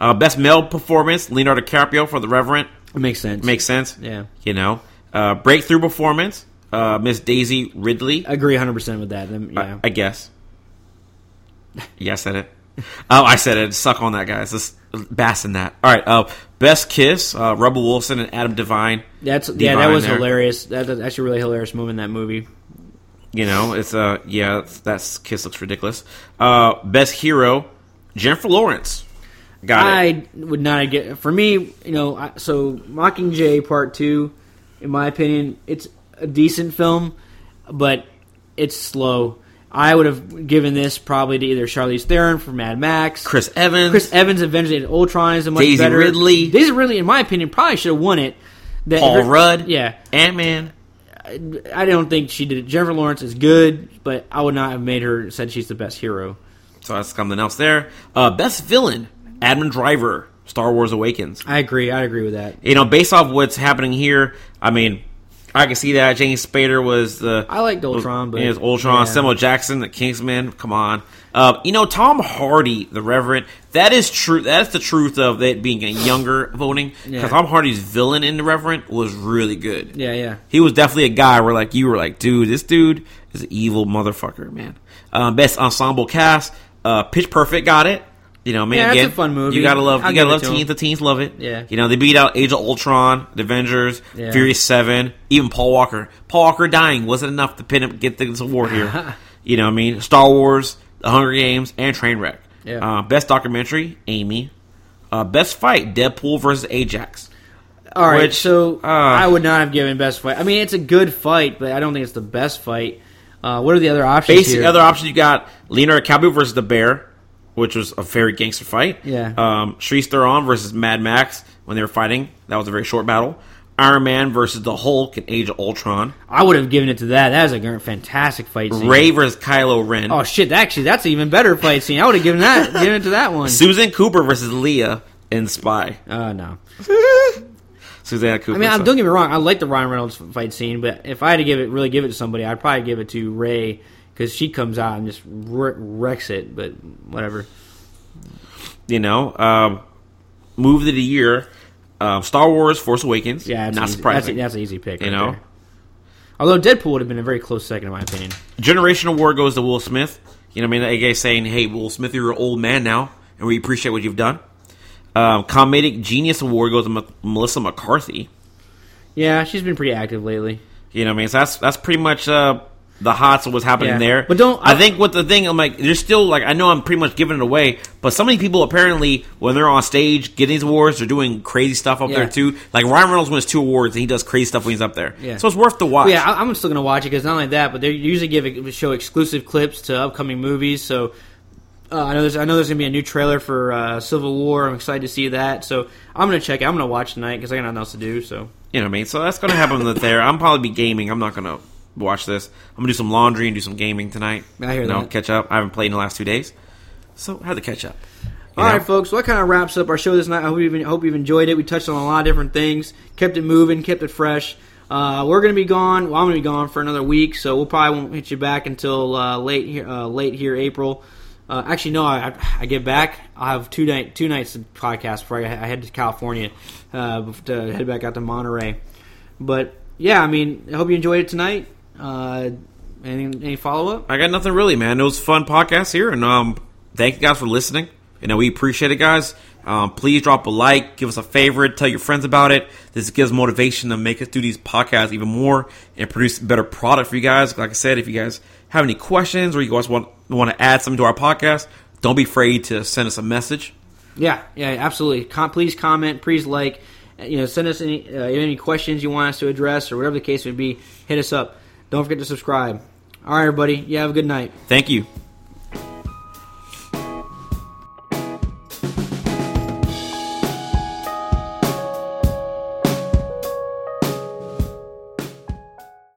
Uh, best male performance, Leonardo DiCaprio for The Revenant. It makes sense. Makes sense. Yeah. You know, uh, breakthrough performance, uh, Miss Daisy Ridley. I agree 100 percent with that. Then, I- yeah, I, guess. Yeah, I said it. Oh, I said it. Suck on that, guys. Just bask in that. All right. Uh, best kiss, uh, Rebel Wilson and Adam Devine. that's yeah, that was there. hilarious. That, that's actually a really hilarious moment in that movie. You know, it's uh, yeah, it's- that's kiss looks ridiculous. Uh, best hero, Jennifer Lawrence. Got it. I would not get for me. You know, I, so Mockingjay Part Two, in my opinion, it's a decent film, but it's slow. I would have given this probably to either Charlize Theron for Mad Max, Chris Evans. Chris Evans Avengers Age of Ultron is a much Daisy better. Ridley. Daisy Ridley, in my opinion, probably should have won it. That- Paul Rudd. Yeah, Ant Man. I don't think she did. it. Jennifer Lawrence is good, but I would not have made her said she's the best hero. So that's something else there. Uh, best villain, Adam Driver, Star Wars Awakens. I agree. I agree with that. You know, based off what's happening here, I mean, I can see that James Spader was the. I liked Ultron, but yeah, it's Ultron. yeah. Samuel Jackson, the Kingsman. Come on, uh, you know Tom Hardy, the Revenant. That is true. That's the truth of it being a younger voting because Yeah. Tom Hardy's villain in the Revenant was really good. Yeah, yeah. He was definitely a guy where like you were like, dude, this dude is an evil motherfucker, man. Um, best ensemble cast, uh, Pitch Perfect got it. You know, man, Yeah, again, a fun movie. You gotta love, I'll you gotta love teens. The teens love it. Yeah. You know, they beat out Age of Ultron, The Avengers, Yeah. Furious Seven, even Paul Walker. Paul Walker dying wasn't enough to pin him, get this award here. you know, what I mean, Star Wars, The Hunger Games, and Trainwreck. Yeah. Uh, best documentary, Amy. Uh, best fight, Deadpool versus Ajax. All right, Which, so uh, I would not have given best fight. I mean, it's a good fight, but I don't think it's the best fight. Uh, what are the other options Basic here? other options you got Leonardo DiCaprio versus the Bear, which was a very gangster fight. Yeah. Um, Charlize Theron versus Mad Max when they were fighting. That was a very short battle. Iron Man versus the Hulk in Age of Ultron. I would have given it to that. That was a fantastic fight scene. Rey versus Kylo Ren. Oh shit! Actually, that's an even better fight scene. I would have given that given it to that one. Susan Cooper versus Leah in Spy. Uh, no. Susanna Cooper. I mean, so- don't get me wrong. I like the Ryan Reynolds fight scene, but if I had to give it, really give it to somebody, I'd probably give it to Rey because she comes out and just wrecks it. But whatever. you know, um, movie of the year, um, Star Wars: Force Awakens. Yeah, not easy. surprising. That's, that's an easy pick. You right know? there. Although Deadpool would have been a very close second, in my opinion. Generation Award goes to Will Smith. You know, what I mean, a guy saying, "Hey, Will Smith, you're an old man now, and we appreciate what you've done." Um, Comedic Genius Award goes to M- Melissa McCarthy. Yeah, she's been pretty active lately. You know, what I mean, so that's that's pretty much uh, the hots of what's happening Yeah. there. But don't- I think what the thing I'm like, there's still like I know I'm pretty much giving it away, but so many people apparently when they're on stage getting these awards, they're doing crazy stuff up Yeah. there too. Like Ryan Reynolds wins two awards and he does crazy stuff when he's up there. Yeah. So it's worth the watch. Yeah, I, I'm still gonna watch it because not only that, but they usually give show exclusive clips to upcoming movies. So uh, I know there's I know there's gonna be a new trailer for uh, Civil War. I'm excited to see that. So I'm gonna check it. I'm gonna watch tonight because I got nothing else to do. So You know what I mean? So that's going to happen there. I'm probably be gaming. I'm not going to watch this. I'm going to do some laundry and do some gaming tonight. I hear you know, that. Catch up. I haven't played in the last two days. So I had to catch up. All know? right, folks. Well, that kind of wraps up our show this night. I hope you've, I hope you've enjoyed it. We touched on a lot of different things, kept it moving, kept it fresh. Uh, we're going to be gone. Well, I'm going to be gone for another week, so we'll probably won't hit you back until uh, late here, uh, late here, April. Uh, actually, no. I, I- get back. I'll have two night two nights of podcast before I, I head to California uh, to head back out to Monterey. But yeah, I mean, I hope you enjoyed it tonight. Uh, any any follow up? I got nothing really, man. It was a fun podcast here, and um, thank you guys for listening. You know, we appreciate it, guys. Um, please drop a like, give us a favorite, tell your friends about it. This gives motivation to make us do these podcasts even more and produce better product for you guys. Like I said, if you guys have any questions or you guys want want to add something to our podcast, don't be afraid to send us a message. Yeah, yeah, absolutely. Com- please comment, please like, you know, send us any uh, any questions you want us to address or whatever the case would be. Hit us up. Don't forget to subscribe. All right, everybody. You have a good night. Thank you.